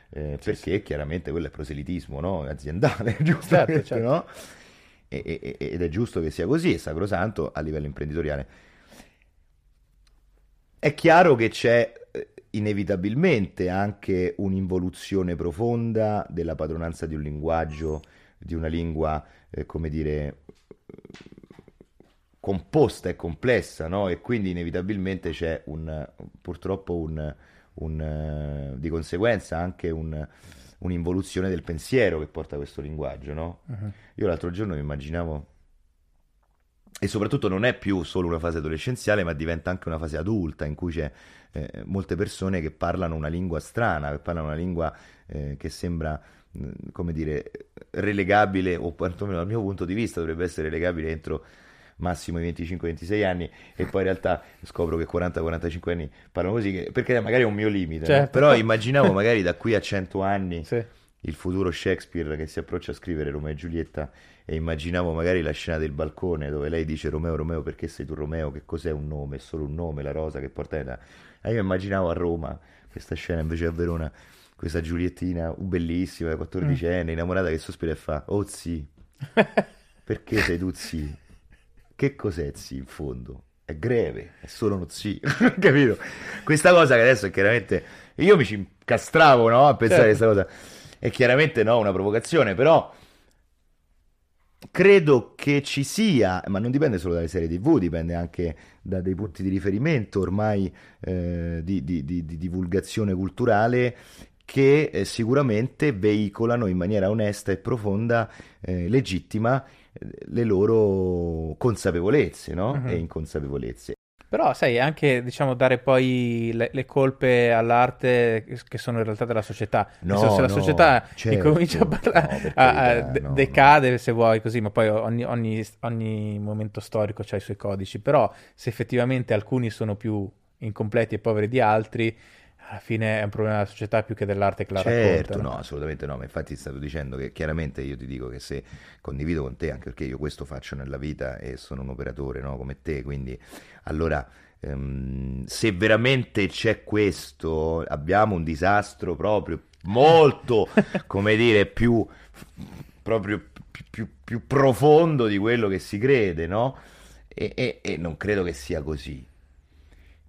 eh, sì, perché sì. chiaramente quello è proselitismo no? aziendale, giusto? Certo, certo. No? E, e, ed è giusto che sia così, è sacrosanto a livello imprenditoriale. È chiaro che c'è eh, inevitabilmente anche un'involuzione profonda della padronanza di un linguaggio, di una lingua, eh, come dire, composta e complessa, no? E quindi inevitabilmente c'è un, purtroppo un, un, di conseguenza anche un, un'involuzione del pensiero che porta questo linguaggio, no? Uh-huh. Io l'altro giorno mi immaginavo e soprattutto non è più solo una fase adolescenziale, ma diventa anche una fase adulta in cui c'è eh, molte persone che parlano una lingua strana, che parlano una lingua eh, che sembra, mh, come dire, relegabile, o quantomeno dal mio punto di vista dovrebbe essere relegabile entro massimo i 25-26 anni e poi in realtà scopro che 40-45 anni parlano così, che, perché magari è un mio limite, Certo. no? però immaginavo magari da qui a 100 anni Sì. il futuro Shakespeare che si approccia a scrivere Romeo e Giulietta e immaginavo magari la scena del balcone dove lei dice Romeo, Romeo, perché sei tu Romeo? Che cos'è un nome? È solo un nome, la rosa che porta da... E io immaginavo a Roma questa scena invece a Verona, questa Giuliettina uh, bellissima, 14enne, innamorata che sospira e fa Oh zi, perché sei tu zi? Che cos'è zi in fondo? È greve, è solo uno zi, capito? Questa cosa che adesso è chiaramente... Io mi ci incastravo, no? A pensare Certo. a questa cosa. È chiaramente no, una provocazione, però credo che ci sia, ma non dipende solo dalle serie TV, dipende anche da dei punti di riferimento ormai eh, di, di- di- di divulgazione culturale che eh, sicuramente veicolano in maniera onesta e profonda, eh, legittima, le loro consapevolezze, no? Mhm. E inconsapevolezze. Però, sai, anche diciamo dare poi le, le colpe all'arte che sono in realtà della società. No, se la no, società certo, incomincia a no, parlare, per a- a- de- no, decade se vuoi così, ma poi ogni, ogni- ogni momento storico ha i suoi codici. Però, se effettivamente alcuni sono più incompleti e poveri di altri, alla fine è un problema della società più che dell'arte che la Certo, racconta. no, assolutamente no, ma infatti stavo dicendo che chiaramente io ti dico che se condivido con te, anche perché io questo faccio nella vita e sono un operatore, no, come te, quindi allora ehm, se veramente c'è questo, abbiamo un disastro proprio molto, come dire, più proprio più, più- più profondo di quello che si crede, no? E, e- e non credo che sia così.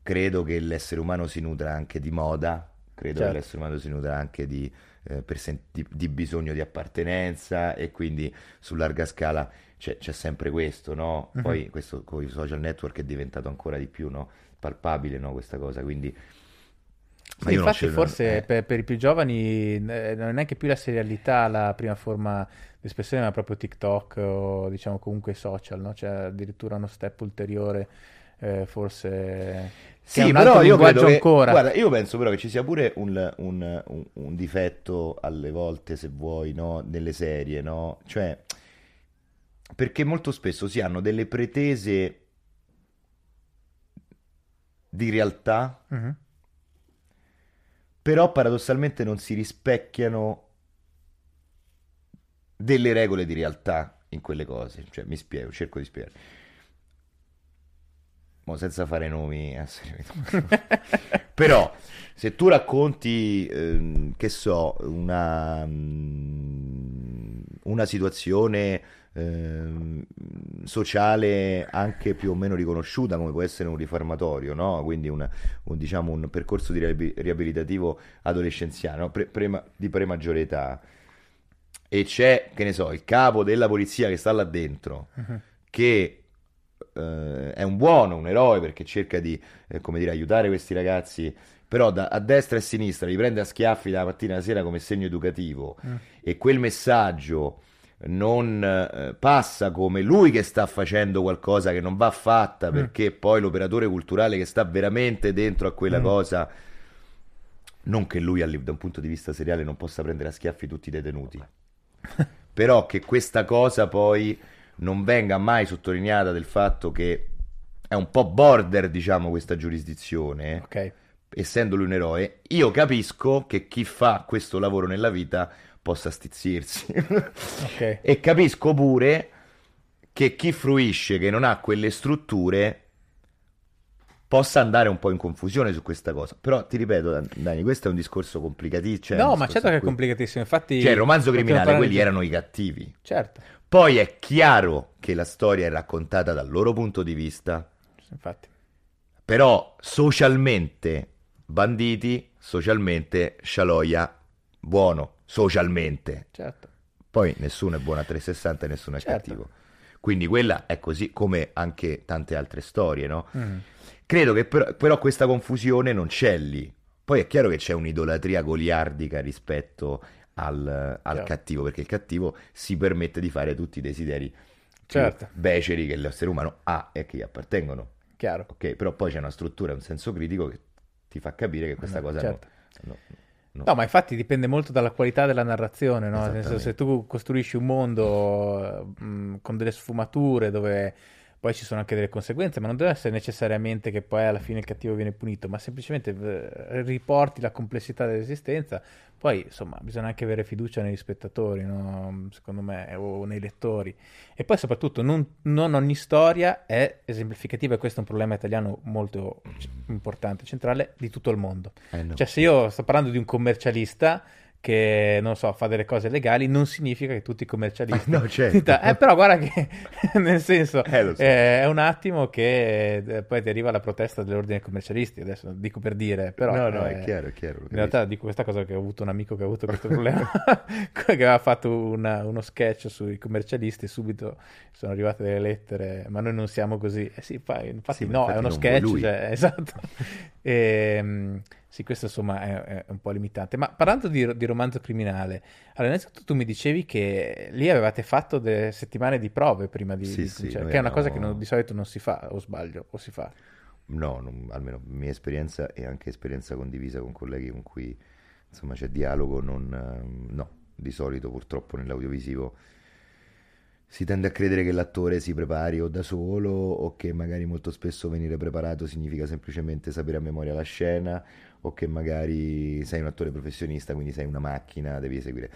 Credo che l'essere umano si nutra anche di moda, credo Certo. che l'essere umano si nutra anche di, eh, sen- di- di bisogno di appartenenza e quindi su larga scala c'è, c'è sempre questo, no? Mhm. Poi questo con i social network è diventato ancora di più, no? Palpabile, no? Questa cosa, quindi... Sì, io non infatti forse eh. per, per i più giovani eh, non è neanche più la serialità la prima forma di espressione, ma proprio TikTok o diciamo comunque i social, no? C'è addirittura uno step ulteriore, eh, forse Sì, però io credo che, ancora. guarda, io penso però che ci sia pure un, un- un- un difetto alle volte, se vuoi, no? Nelle serie, no? Cioè, perché molto spesso si hanno delle pretese di realtà, Mhm. però paradossalmente non si rispecchiano delle regole di realtà in quelle cose. Cioè, mi spiego, cerco di spiegare. Mo senza fare nomi, eh. Però, se tu racconti, ehm, che so, una, mm, una situazione ehm, sociale anche più o meno riconosciuta, come può essere un riformatorio, no? Quindi un, un, diciamo, un percorso di riabi- riabilitativo adolescenziale, no? Pre- prema- di premaggiore età, e c'è, che ne so, il capo della polizia che sta là dentro, Mhm. che eh, è un buono, un eroe perché cerca di, eh, come dire, aiutare questi ragazzi, però da- a destra e a sinistra li prende a schiaffi dalla mattina alla sera come segno educativo Mm. e quel messaggio non eh, passa come lui che sta facendo qualcosa che non va fatta Mm. perché poi l'operatore culturale che sta veramente dentro a quella Mm. cosa non che lui da un punto di vista seriale non possa prendere a schiaffi tutti i detenuti però che questa cosa poi non venga mai sottolineata del fatto che è un po' border diciamo questa giurisdizione Ok, essendo lui un eroe, io capisco che chi fa questo lavoro nella vita possa stizzirsi. ok. e capisco pure che chi fruisce, che non ha quelle strutture, possa andare un po' in confusione su questa cosa. Però ti ripeto, Dan- Dani, questo è un discorso complicatissimo. cioè, No, ma certo che è complicatissimo. Infatti, Cioè, il romanzo criminale, quelli di- erano i cattivi. Certo, Poi è chiaro che la storia è raccontata dal loro punto di vista, infatti. però socialmente banditi, socialmente scialoia, buono, socialmente. Certo. Poi nessuno è buono a 360 e nessuno è Certo. cattivo. Quindi quella è così come anche tante altre storie, no? Mm. Credo che però, però questa confusione non c'è lì. Poi è chiaro che c'è un'idolatria goliardica rispetto al, al cattivo, perché il cattivo si permette di fare tutti i desideri Certo. beceri che l'essere umano ha e che gli appartengono. Chiaro. Ok, però poi c'è una struttura, un senso critico che ti fa capire che questa Eh, cosa certo. no, no, no. No, ma infatti dipende molto dalla qualità della narrazione, no? Nel senso, se tu costruisci un mondo mh, con delle sfumature dove poi ci sono anche delle conseguenze, ma non deve essere necessariamente che poi alla fine il cattivo viene punito, ma semplicemente eh, riporti la complessità dell'esistenza. Poi, insomma, bisogna anche avere fiducia negli spettatori, no? Secondo me, o nei lettori. E poi soprattutto non, non ogni storia è esemplificativa e questo è un problema italiano molto importante, centrale, di tutto il mondo. Eh, no. Cioè, se io sto parlando di un commercialista che, non so, fa delle cose legali, non significa che tutti i commercialisti... No, certo. Eh, però guarda che, nel senso, Eh, so. eh, è un attimo che eh, poi ti arriva la protesta dell'ordine commercialisti, adesso dico per dire, però... no, no, eh, è chiaro, è chiaro. in realtà dico questa cosa che ho avuto un amico che ha avuto questo problema, che aveva fatto una- uno sketch sui commercialisti e subito sono arrivate delle lettere, ma noi non siamo così. Eh sì, fa- infatti Sì, no, infatti è uno sketch, cioè, esatto. Ehm, sì, questo insomma è, è un po' limitante. Ma parlando di, di romanzo criminale, allora innanzitutto tu mi dicevi che lì avevate fatto delle settimane di prove prima di... Sì, di- sì, cioè, che è una cosa che non- di solito non si fa, o sbaglio, o si fa. No, non- almeno mia esperienza e anche esperienza condivisa con colleghi con cui insomma c'è dialogo, non, no, di solito purtroppo nell'audiovisivo si tende a credere che l'attore si prepari o da solo o che magari molto spesso venire preparato significa semplicemente sapere a memoria la scena o che magari sei un attore professionista, quindi sei una macchina, devi eseguire.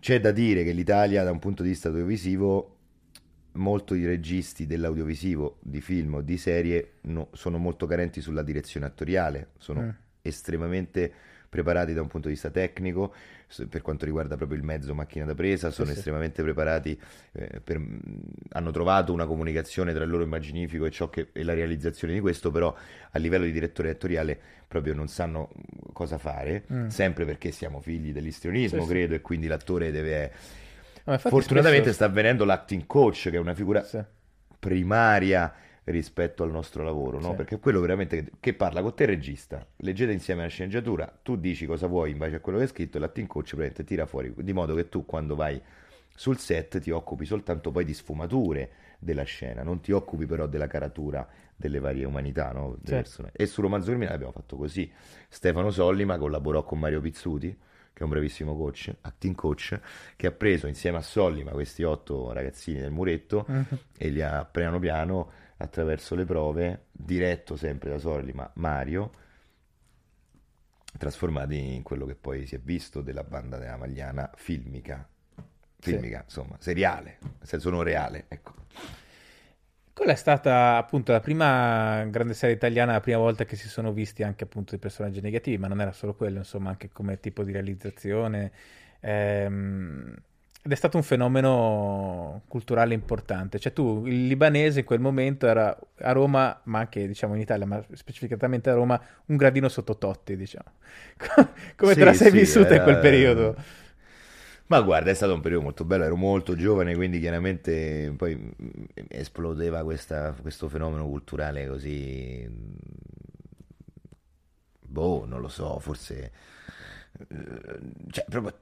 C'è da dire che l'Italia da un punto di vista audiovisivo molti registi dell'audiovisivo, di film o di serie no- sono molto carenti sulla direzione attoriale, sono Mm. estremamente preparati da un punto di vista tecnico, per quanto riguarda proprio il mezzo macchina da presa, sono sì. estremamente preparati, eh, per- hanno trovato una comunicazione tra il loro immaginifico e, ciò che, e la realizzazione di questo, però a livello di direttore attoriale proprio non sanno cosa fare, Mm. sempre perché siamo figli dell'istrionismo, Sì, sì. credo, e quindi l'attore deve... Fortunatamente spesso- sta avvenendo l'acting coach, che è una figura Sì. primaria rispetto al nostro lavoro, no? Sì. Perché quello veramente che, che parla con te il regista, leggete insieme la sceneggiatura, tu dici cosa vuoi in base a quello che è scritto e l'acting coach praticamente tira fuori, di modo che tu quando vai sul set ti occupi soltanto poi di sfumature della scena, non ti occupi però della caratura delle varie umanità, no? Certo. E sul romanzo criminale abbiamo fatto così. Stefano Sollima collaborò con Mario Pizzuti, che è un bravissimo coach, acting coach, che ha preso insieme a Sollima questi otto ragazzini del muretto Mhm. e li ha piano piano attraverso le prove, diretto sempre da Sollima, Mario, trasformati in quello che poi si è visto della banda della Magliana filmica, Sì. filmica, insomma, seriale, nel senso non reale, ecco. Quella è stata appunto la prima grande serie italiana, la prima volta che si sono visti anche appunto dei personaggi negativi, ma non era solo quello, insomma, anche come tipo di realizzazione. Ehm, ed è stato un fenomeno culturale importante. Cioè tu, il libanese in quel momento era a Roma, ma anche diciamo in Italia, ma specificatamente a Roma, un gradino sotto Totti, diciamo. Come te Sì, la sei sì, vissuta in era- quel periodo? Ma guarda, è stato un periodo molto bello, ero molto giovane, quindi chiaramente poi mm, esplodeva questa- questo fenomeno culturale così... mm, Boh, non lo so, forse... eh, Cioè, proprio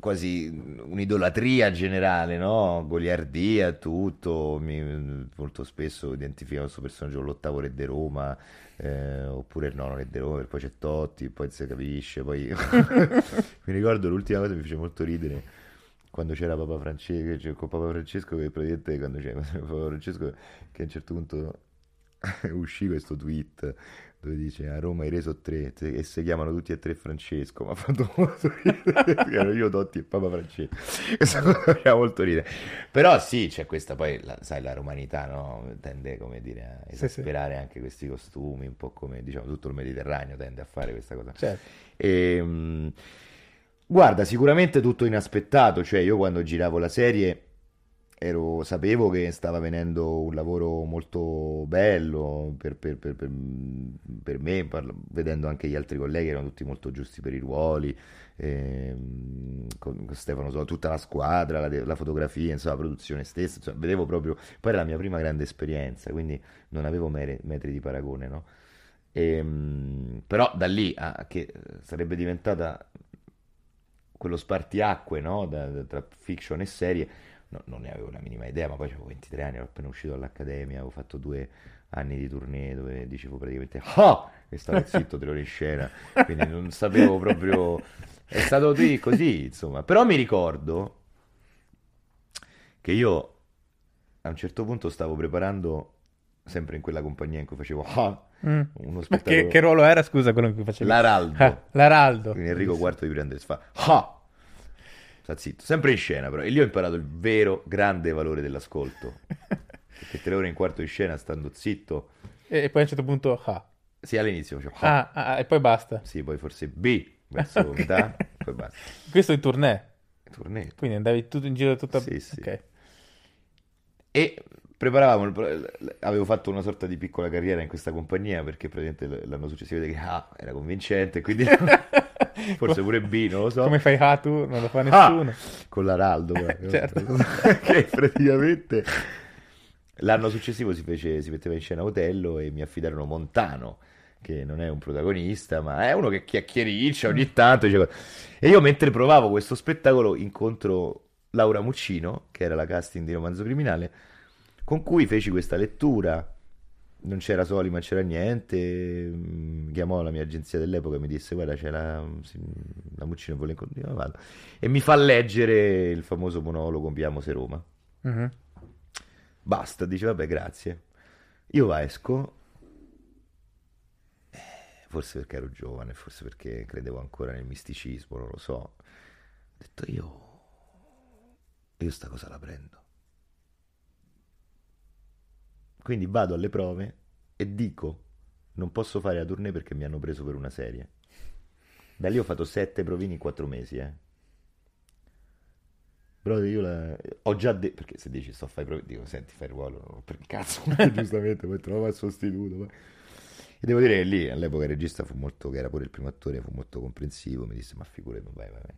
quasi un'idolatria generale, no? Goliardia, tutto. Mi- molto spesso identificavo questo personaggio con l'ottavo re di Roma, eh, oppure no, non è di Roma, poi c'è Totti, poi si capisce, poi... mi ricordo l'ultima cosa che mi fece molto ridere quando c'era Papa Francesco, cioè, con Papa Francesco che praticamente quando c'era Papa Francesco che a un certo punto uscì questo tweet dove dice a Roma hai reso tre e si chiamano tutti e tre Francesco, mi ha fatto molto ridere, io Totti e Papa Francesco, questa cosa mi fa molto ridere, però sì, c'è questa poi, la- sai, la romanità no? tende come dire a Sì, sì. esasperare anche questi costumi, un po' come diciamo tutto il Mediterraneo tende a fare questa cosa. Certo. Ehm, guarda, sicuramente tutto inaspettato, cioè io quando giravo la serie ero- sapevo che stava venendo un lavoro molto bello per, per- per- per- me, parlo- vedendo anche gli altri colleghi, erano tutti molto giusti per i ruoli, ehm, con, con Stefano, Sola, tutta la squadra, la, la fotografia, insomma, la produzione stessa, insomma, vedevo proprio, poi era la mia prima grande esperienza, quindi non avevo mere- metri di paragone, no? Ehm, però da lì a che eh, sarebbe diventata quello spartiacque, no? Da- da- tra fiction e serie, no, non ne avevo la minima idea, ma poi avevo 23 anni, ero appena uscito dall'accademia, avevo fatto due anni di tournée dove dicevo praticamente ah! e stavo zitto tre ore in scena, quindi non sapevo proprio... È stato lì così, insomma. Però mi ricordo che io a un certo punto stavo preparando, sempre in quella compagnia in cui facevo ah, Mm. uno spettacolo... che, che ruolo era, scusa, quello che facevi? L'Araldo. Ah, L'Araldo. Quindi Enrico IV di Pirandello fa ah! Sta zitto, sempre in scena però. E lì ho imparato il vero grande valore dell'ascolto. Perché tre ore e un quarto di scena stando zitto, E poi a un certo punto ah. sì all'inizio facevo ah, Ah, e poi basta. sì, poi forse B verso Ok. metà, poi basta. Questo è in tournée. Tournée. Quindi andavi tutto in giro tutta... Sì, sì. Ok. E preparavamo, il- avevo fatto una sorta di piccola carriera in questa compagnia perché praticamente l'anno successivo vede che A era convincente, quindi forse pure B, non lo so. Come fai ah tu? Non lo fa Ah! nessuno. Con l'Araldo. Certo. che praticamente l'anno successivo si, fece, si metteva in scena Otello e mi affidarono Montano, che non è un protagonista, ma è uno che chiacchiericcia ogni tanto. dice. E io mentre provavo questo spettacolo incontro Laura Muccino, che era la casting di Romanzo Criminale, con cui feci questa lettura. Non c'era soli, ma c'era niente. mm, Chiamò la mia agenzia dell'epoca e mi disse: Guarda, c'è la, la Muccino vuole incontrare. Vado. E mi fa leggere il famoso monologo Piamo se Roma. Mhm. Basta, dice vabbè, grazie. Io va, esco, eh, forse perché ero giovane, forse perché credevo ancora nel misticismo, non lo so. Ho detto io, io sta cosa la prendo. Quindi vado alle prove e dico, non posso fare la tournée perché mi hanno preso per una serie. Da lì ho fatto sette provini in quattro mesi, eh. Brother, io la... ho già detto, perché se dici sto a fare prove, dico, senti, fai il ruolo, no, per cazzo, giustamente, poi trova il sostituto. poi. E devo dire che lì, all'epoca il regista fu molto, che era pure il primo attore, fu molto comprensivo, mi disse, ma figurati, vai, vai, vai.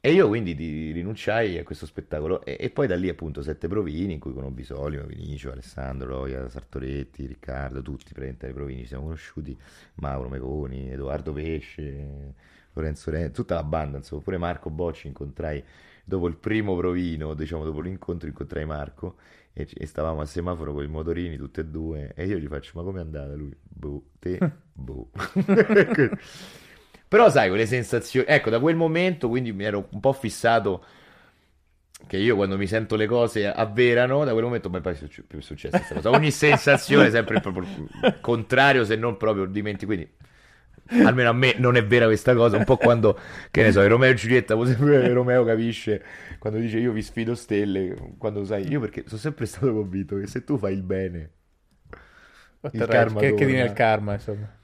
E io quindi di- rinunciai a questo spettacolo e, e poi da lì appunto sette provini in cui conobbi Solimo, Vinicio, Alessandro, Roia, Sartoretti, Riccardo, tutti praticamente ai provini ci siamo conosciuti, Mauro Meconi, Edoardo Pesce, Lorenzo Renzi, tutta la banda, insomma, pure Marco Bocci incontrai dopo il primo provino, diciamo dopo l'incontro incontrai Marco e, e stavamo al semaforo con i motorini tutti e due e io gli faccio ma com'è andata lui? Boh, te? Boh. Però sai, quelle sensazioni, ecco, da quel momento quindi mi ero un po' fissato che io quando mi sento le cose avverano, da quel momento mai più succe- più successa questa cosa. Ogni sensazione è sempre proprio il contrario, se non proprio dimentico. Quindi almeno a me non è vera questa cosa, un po' quando, che ne so, Romeo e Giulietta, Romeo capisce quando dice io vi sfido stelle, quando sai, io perché sono sempre stato convinto che se tu fai il bene, Otterrai- karma che, che viene il karma, insomma.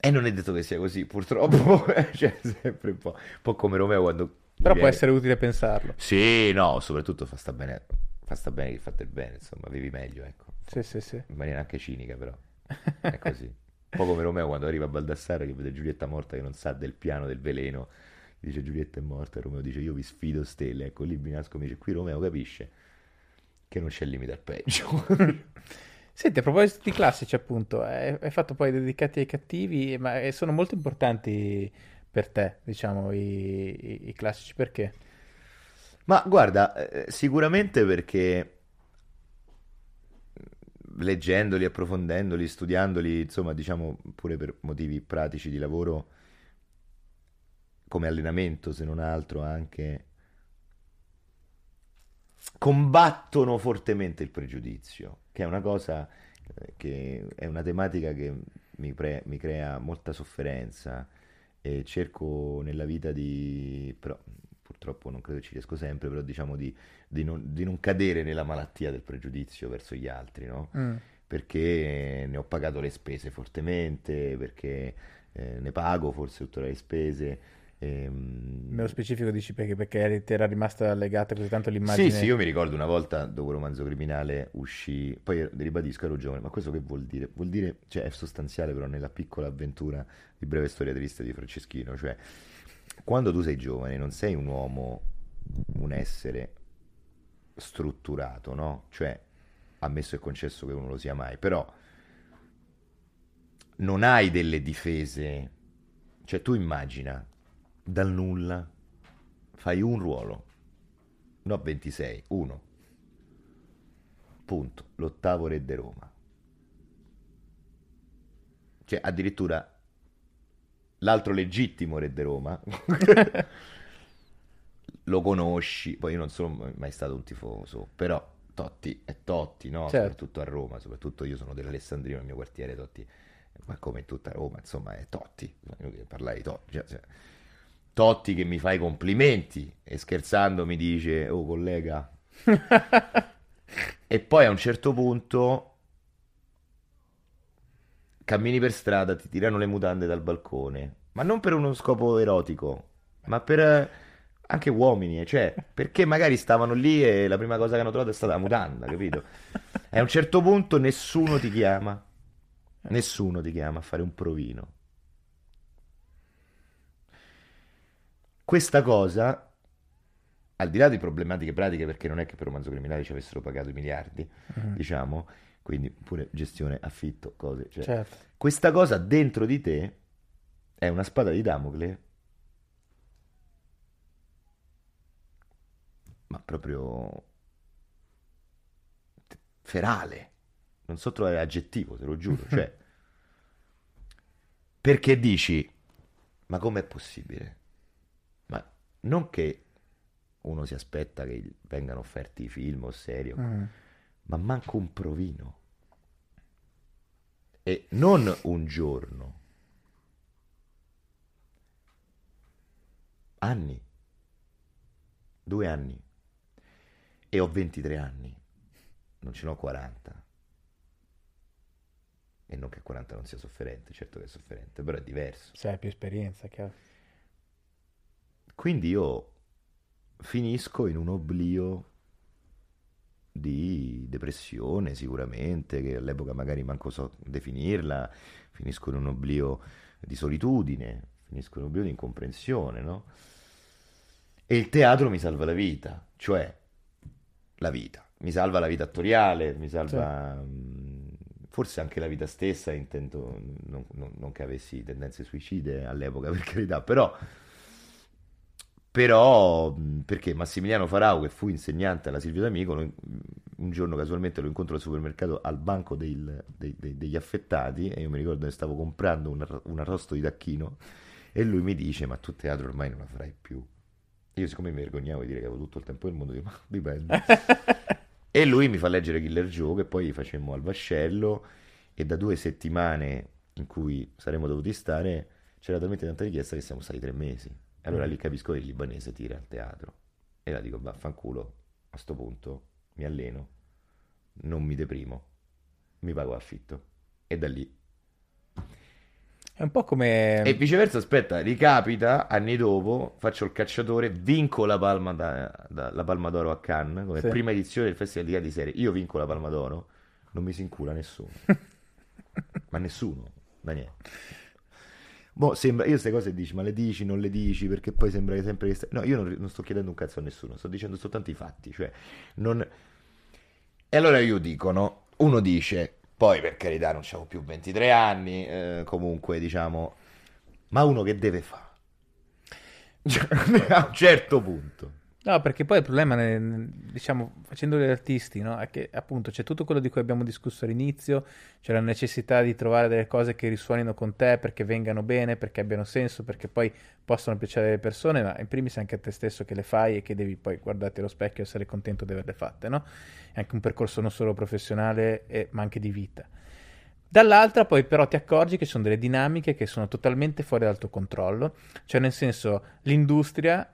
E non è detto che sia così, purtroppo, cioè sempre un po', un po' come Romeo quando... Però può essere utile pensarlo. Sì, no, soprattutto fa sta bene, fa sta bene che fate il bene, insomma, vivi meglio, ecco. Sì, sì, sì. In maniera anche cinica, però. È così. Un po' come Romeo quando arriva a Baldassare che vede Giulietta morta che non sa del piano del veleno. Dice Giulietta è morta e Romeo dice io vi sfido stelle. Ecco, lì Binasco mi dice qui Romeo capisce che non c'è limite al peggio. Senti, a proposito di classici, appunto, hai, hai fatto poi dedicati ai cattivi, ma eh, sono molto importanti per te, diciamo, i, i- i classici, perché? Ma guarda, eh, sicuramente perché leggendoli, approfondendoli, studiandoli, insomma, diciamo pure per motivi pratici di lavoro, come allenamento, se non altro, anche combattono fortemente il pregiudizio, che è una cosa eh, che è una tematica che mi, pre- mi crea molta sofferenza e cerco nella vita di, però purtroppo non credo ci riesco sempre, però diciamo di, di non, di non cadere nella malattia del pregiudizio verso gli altri, no? Mm. Perché ne ho pagato le spese fortemente, perché eh, ne pago forse tutte le spese. Ehm, Nello specifico dici perché, perché era rimasta legata così tanto l'immagine. Sì, sì, io mi ricordo una volta dopo Romanzo Criminale uscì, poi ribadisco ero giovane, ma questo che vuol dire? Vuol dire, cioè è sostanziale però nella piccola avventura di breve storia triste di Franceschino, cioè quando tu sei giovane non sei un uomo, un essere strutturato, no? Cioè, ammesso e concesso che uno lo sia mai, però non hai delle difese, cioè tu immagina dal nulla fai un ruolo no 26, 1. Punto. L'ottavo re di Roma. Cioè, addirittura l'altro legittimo re di Roma. Lo conosci, poi io non sono mai stato un tifoso, però Totti è Totti, no? Certo. Soprattutto a Roma, soprattutto io sono dell'Alessandrino, il mio quartiere Totti, ma come in tutta Roma, insomma, è Totti. Parlare di Totti. Cioè, cioè, Totti che mi fa i complimenti e scherzando mi dice, oh collega. e poi a un certo punto cammini per strada, ti tirano le mutande dal balcone, ma non per uno scopo erotico, ma per eh, anche uomini, eh, cioè, perché magari stavano lì e la prima cosa che hanno trovato è stata la mutanda, capito? E a un certo punto nessuno ti chiama, nessuno ti chiama a fare un provino. Questa cosa, al di là di problematiche pratiche, perché non è che per romanzo criminale ci avessero pagato i miliardi, Mhm. diciamo, quindi pure gestione, affitto, cose, cioè, Certo. questa cosa dentro di te è una spada di Damocle, ma proprio ferale. Non so trovare aggettivo, te lo giuro. Cioè, perché dici, ma com'è possibile? Non che uno si aspetta che vengano offerti film o serie, Mm. ma manco un provino. E non un giorno. Anni. Due anni. E ho 23 anni. Non ce n'ho 40. E non che 40 non sia sofferente, certo che è sofferente, però è diverso. Se hai più esperienza, chiaro. Quindi io finisco in un oblio di depressione sicuramente, che all'epoca magari manco so definirla, finisco in un oblio di solitudine, finisco in un oblio di incomprensione, no? E il teatro mi salva la vita, cioè la vita, mi salva la vita attoriale, mi salva mh, forse anche la vita stessa, intendo non, non- non che avessi tendenze suicide all'epoca per carità, però però, perché Massimiliano Farau, che fu insegnante alla Silvio D'Amico, un giorno casualmente lo incontro al supermercato al banco del- dei- dei- degli affettati e io mi ricordo che stavo comprando un, un arrosto di tacchino e lui mi dice, ma tu teatro ormai non la farai più. Io siccome mi vergognavo di dire che avevo tutto il tempo del mondo, dico, ma dipende. E lui mi fa leggere Killer Joe, che poi facemmo al vascello, e da due settimane in cui saremmo dovuti stare, c'era talmente tanta richiesta che siamo stati tre mesi. Allora lì capisco che il libanese tira al teatro. E la dico, vaffanculo, a sto punto mi alleno, non mi deprimo, mi pago affitto. E da lì. È un po' come... E viceversa, aspetta, ricapita, anni dopo, faccio il cacciatore, vinco la Palma, da- da- la Palma d'Oro a Cannes, come Sì. prima edizione del Festival di Cannes di serie. Io vinco la Palma d'Oro, non mi si incula nessuno. Ma nessuno, da niente. Boh, sembra, io queste cose dici, ma le dici, non le dici, perché poi sembra che sempre... che No, io non, non sto chiedendo un cazzo a nessuno, sto dicendo soltanto i fatti, cioè, non... E allora io dico, no? Uno dice, poi per carità non c'avevo più 23 anni, eh, comunque diciamo, ma uno che deve fare? A un certo punto. No, perché poi il problema, diciamo, facendo gli artisti, no, è che appunto c'è tutto quello di cui abbiamo discusso all'inizio, c'è la necessità di trovare delle cose che risuonino con te perché vengano bene, perché abbiano senso, perché poi possano piacere alle persone, ma in primis anche a te stesso che le fai e che devi poi guardarti allo specchio e essere contento di averle fatte, no? È anche un percorso non solo professionale, eh, ma anche di vita. Dall'altra poi però ti accorgi che ci sono delle dinamiche che sono totalmente fuori dal tuo controllo, cioè nel senso l'industria,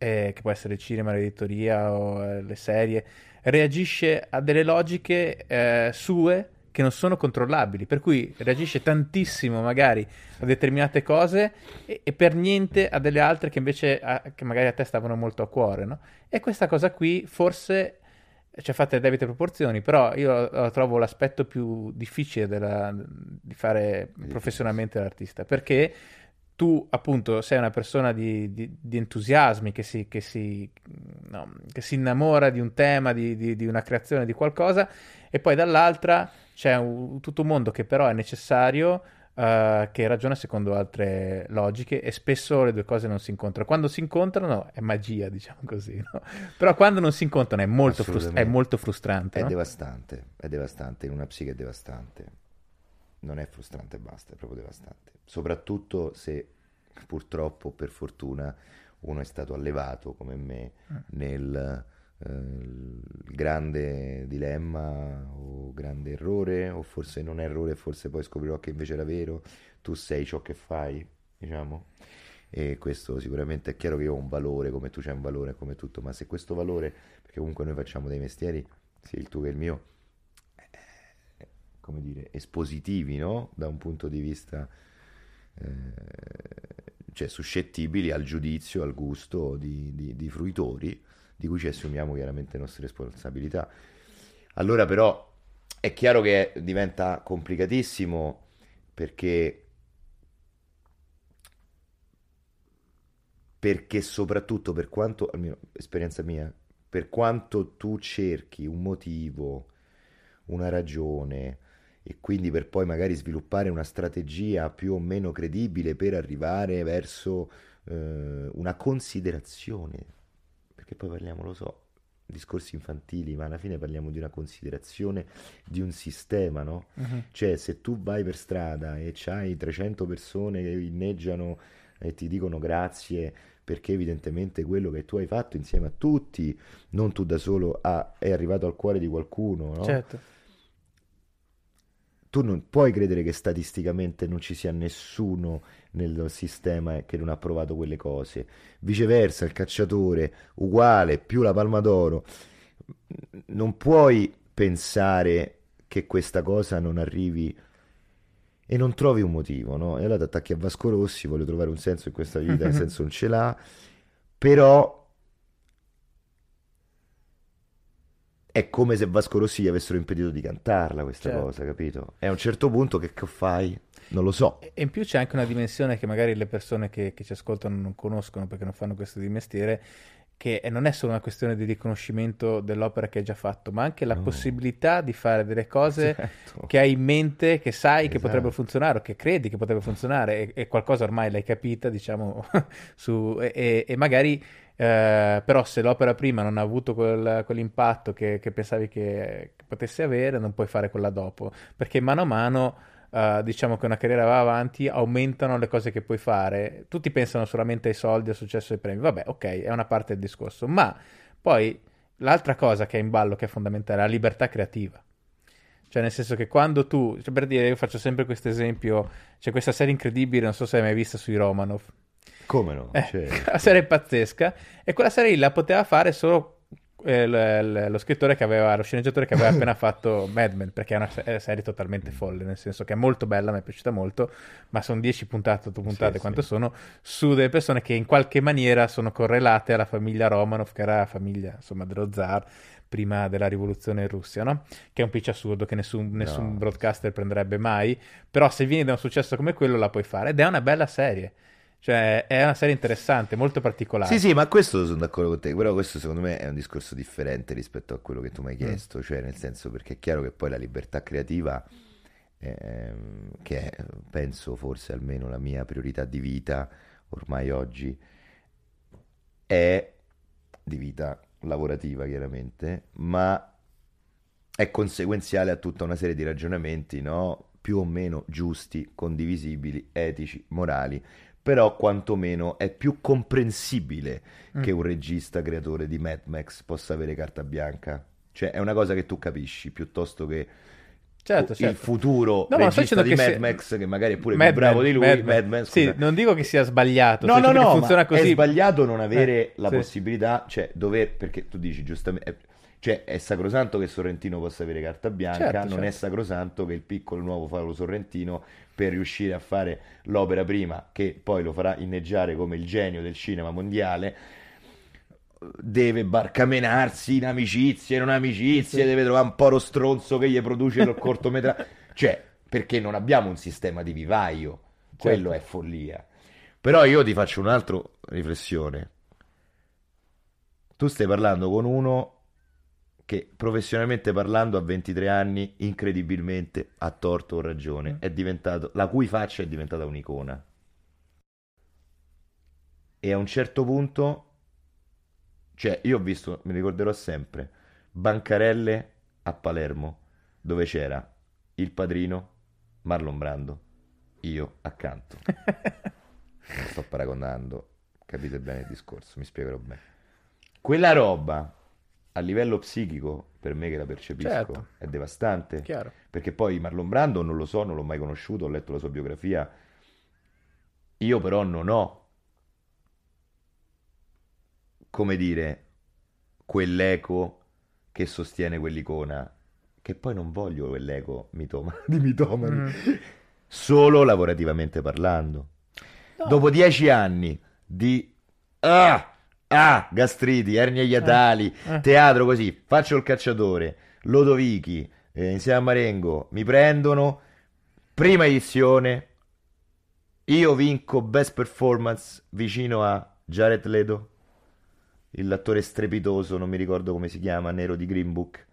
eh, che può essere il cinema, l'editoria o eh, le serie, reagisce a delle logiche eh, sue che non sono controllabili, per cui reagisce tantissimo magari a determinate cose e, e per niente a delle altre che invece a- che magari a te stavano molto a cuore, no? E questa cosa qui forse ci ha fatte le debite proporzioni, però io lo trovo l'aspetto più difficile della- di fare professionalmente l'artista, perché tu appunto sei una persona di, di- di entusiasmi, che si, che, si, no, che si innamora di un tema, di, di- una creazione, di qualcosa, e poi dall'altra c'è un- tutto un mondo che però è necessario uh, che ragiona secondo altre logiche e spesso le due cose non si incontrano. Quando si incontrano è magia, diciamo così, no? però quando non si incontrano è molto, frust- è molto frustrante. È no? devastante, è devastante, in una psiche è devastante. Non è frustrante e basta, è proprio devastante. Soprattutto se purtroppo, per fortuna, uno è stato allevato come me mm. nel eh, grande dilemma o grande errore, o forse non errore, forse poi scoprirò che invece era vero, tu sei ciò che fai, diciamo. E questo sicuramente è chiaro che io ho un valore, come tu c'hai un valore, come tutto, ma se questo valore, perché comunque noi facciamo dei mestieri, sia il tuo che il mio, come dire, espositivi, no? Da un punto di vista... Eh, cioè suscettibili al giudizio, al gusto di, di, di fruitori, di cui ci assumiamo chiaramente le nostre responsabilità. Allora però è chiaro che diventa complicatissimo perché perché soprattutto per quanto, almeno esperienza mia, per quanto tu cerchi un motivo, una ragione e quindi per poi magari sviluppare una strategia più o meno credibile per arrivare verso eh, una considerazione che poi parliamo, lo so, discorsi infantili, ma alla fine parliamo di una considerazione di un sistema, no? Uh-huh. Cioè, se tu vai per strada e c'hai 300 persone che inneggiano e ti dicono grazie perché evidentemente quello che tu hai fatto insieme a tutti, non tu da solo, ah, è arrivato al cuore di qualcuno, no? Certo tu non puoi credere che statisticamente non ci sia nessuno nel sistema che non ha provato quelle cose. Viceversa, il cacciatore, uguale, più la palma d'oro. Non puoi pensare che questa cosa non arrivi e non trovi un motivo, no? E allora ti attacchi a Vasco Rossi, voglio trovare un senso in questa vita, il senso non ce l'ha, però è come se Vasco Rossi gli avessero impedito di cantarla questa certo. cosa, capito? E a un certo punto che, che fai? Non lo so. E in più c'è anche una dimensione che magari le persone che, che ci ascoltano non conoscono perché non fanno questo di mestiere, che non è solo una questione di riconoscimento dell'opera che hai già fatto, ma anche la no. possibilità di fare delle cose certo. che hai in mente, che sai esatto. che potrebbero funzionare o che credi che potrebbe funzionare e, e qualcosa ormai l'hai capita, diciamo, su, e, e magari eh, però se l'opera prima non ha avuto quel, quell'impatto che, che pensavi che, che, potesse avere, non puoi fare quella dopo, perché mano a mano, uh, diciamo che una carriera va avanti, aumentano le cose che puoi fare. Tutti pensano solamente ai soldi, al successo e ai premi. Vabbè, ok, è una parte del discorso, ma poi l'altra cosa che è in ballo, che è fondamentale, è la libertà creativa. Cioè, nel senso che quando tu, cioè per dire, io faccio sempre questo esempio, c'è questa serie incredibile, non so se hai mai vista sui Romanov, come no? Eh, cioè... La serie pazzesca. E quella serie la poteva fare solo eh, lo scrittore che aveva, lo sceneggiatore che aveva appena fatto Mad Men, perché è una se- serie totalmente folle, nel senso che è molto bella, mi è piaciuta molto, ma sono 10 puntate, 8 puntate, sì, quanto sì. sono, su delle persone che in qualche maniera sono correlate alla famiglia Romanov, che era la famiglia, insomma, dello zar, prima della rivoluzione in Russia, no? Che è un pitch assurdo che nessun, nessun no. broadcaster prenderebbe mai, però se vieni da un successo come quello la puoi fare, ed è una bella serie. Cioè, è una serie interessante, molto particolare. Sì, sì, ma questo sono d'accordo con te. Però questo secondo me è un discorso differente rispetto a quello che tu mi hai mm. chiesto. Mm. Cioè, nel senso, perché è chiaro che poi la libertà creativa, ehm, che è, penso forse almeno la mia priorità di vita ormai oggi, è di vita lavorativa chiaramente, ma è conseguenziale a tutta una serie di ragionamenti, no? più o meno giusti, condivisibili, etici, morali, però quantomeno è più comprensibile mm. che un regista creatore di Mad Max possa avere carta bianca. Cioè è una cosa che tu capisci piuttosto che certo, certo. il futuro no, regista di Mad sia... Max che magari è pure Mad più bravo Man, di lui. Mad Mad Man, sì, non dico che sia sbagliato. No, no, no, funziona così. è sbagliato non avere eh, la sì. possibilità, cioè dover, perché tu dici giustamente... Cioè, è sacrosanto che Sorrentino possa avere carta bianca, certo, non certo. è sacrosanto che il piccolo nuovo Paolo Sorrentino per riuscire a fare l'opera prima, che poi lo farà inneggiare come il genio del cinema mondiale, deve barcamenarsi in amicizie, non amicizie, deve trovare un po' lo stronzo che gli produce il cortometraggio. cioè, perché non abbiamo un sistema di vivaio, quello certo. è follia. Però io ti faccio un'altra riflessione. Tu stai parlando con uno che professionalmente parlando a 23 anni, incredibilmente, ha torto o ragione, Mm. è diventato, la cui faccia è diventata un'icona. E a un certo punto, cioè io ho visto, mi ricorderò sempre, bancarelle a Palermo, dove c'era il padrino, Marlon Brando, io accanto. Non sto paragonando, capite bene il discorso, mi spiegherò bene. Quella roba a livello psichico, per me che la percepisco, Certo. è devastante. Chiaro. Perché poi Marlon Brando non lo so, non l'ho mai conosciuto, ho letto la sua biografia. Io però non ho, come dire, quell'eco che sostiene quell'icona, che poi non voglio quell'eco mitoma- di mitomani, Mm. solo lavorativamente parlando. No. Dopo dieci anni di ah, ah, gastriti, ernie iatali, eh. teatro così, faccio il cacciatore, Lodovichi, eh, insieme a Marengo, mi prendono, prima edizione, io vinco Best Performance vicino a Jared Leto, l'attore strepitoso, non mi ricordo come si chiama, nero di Green Book,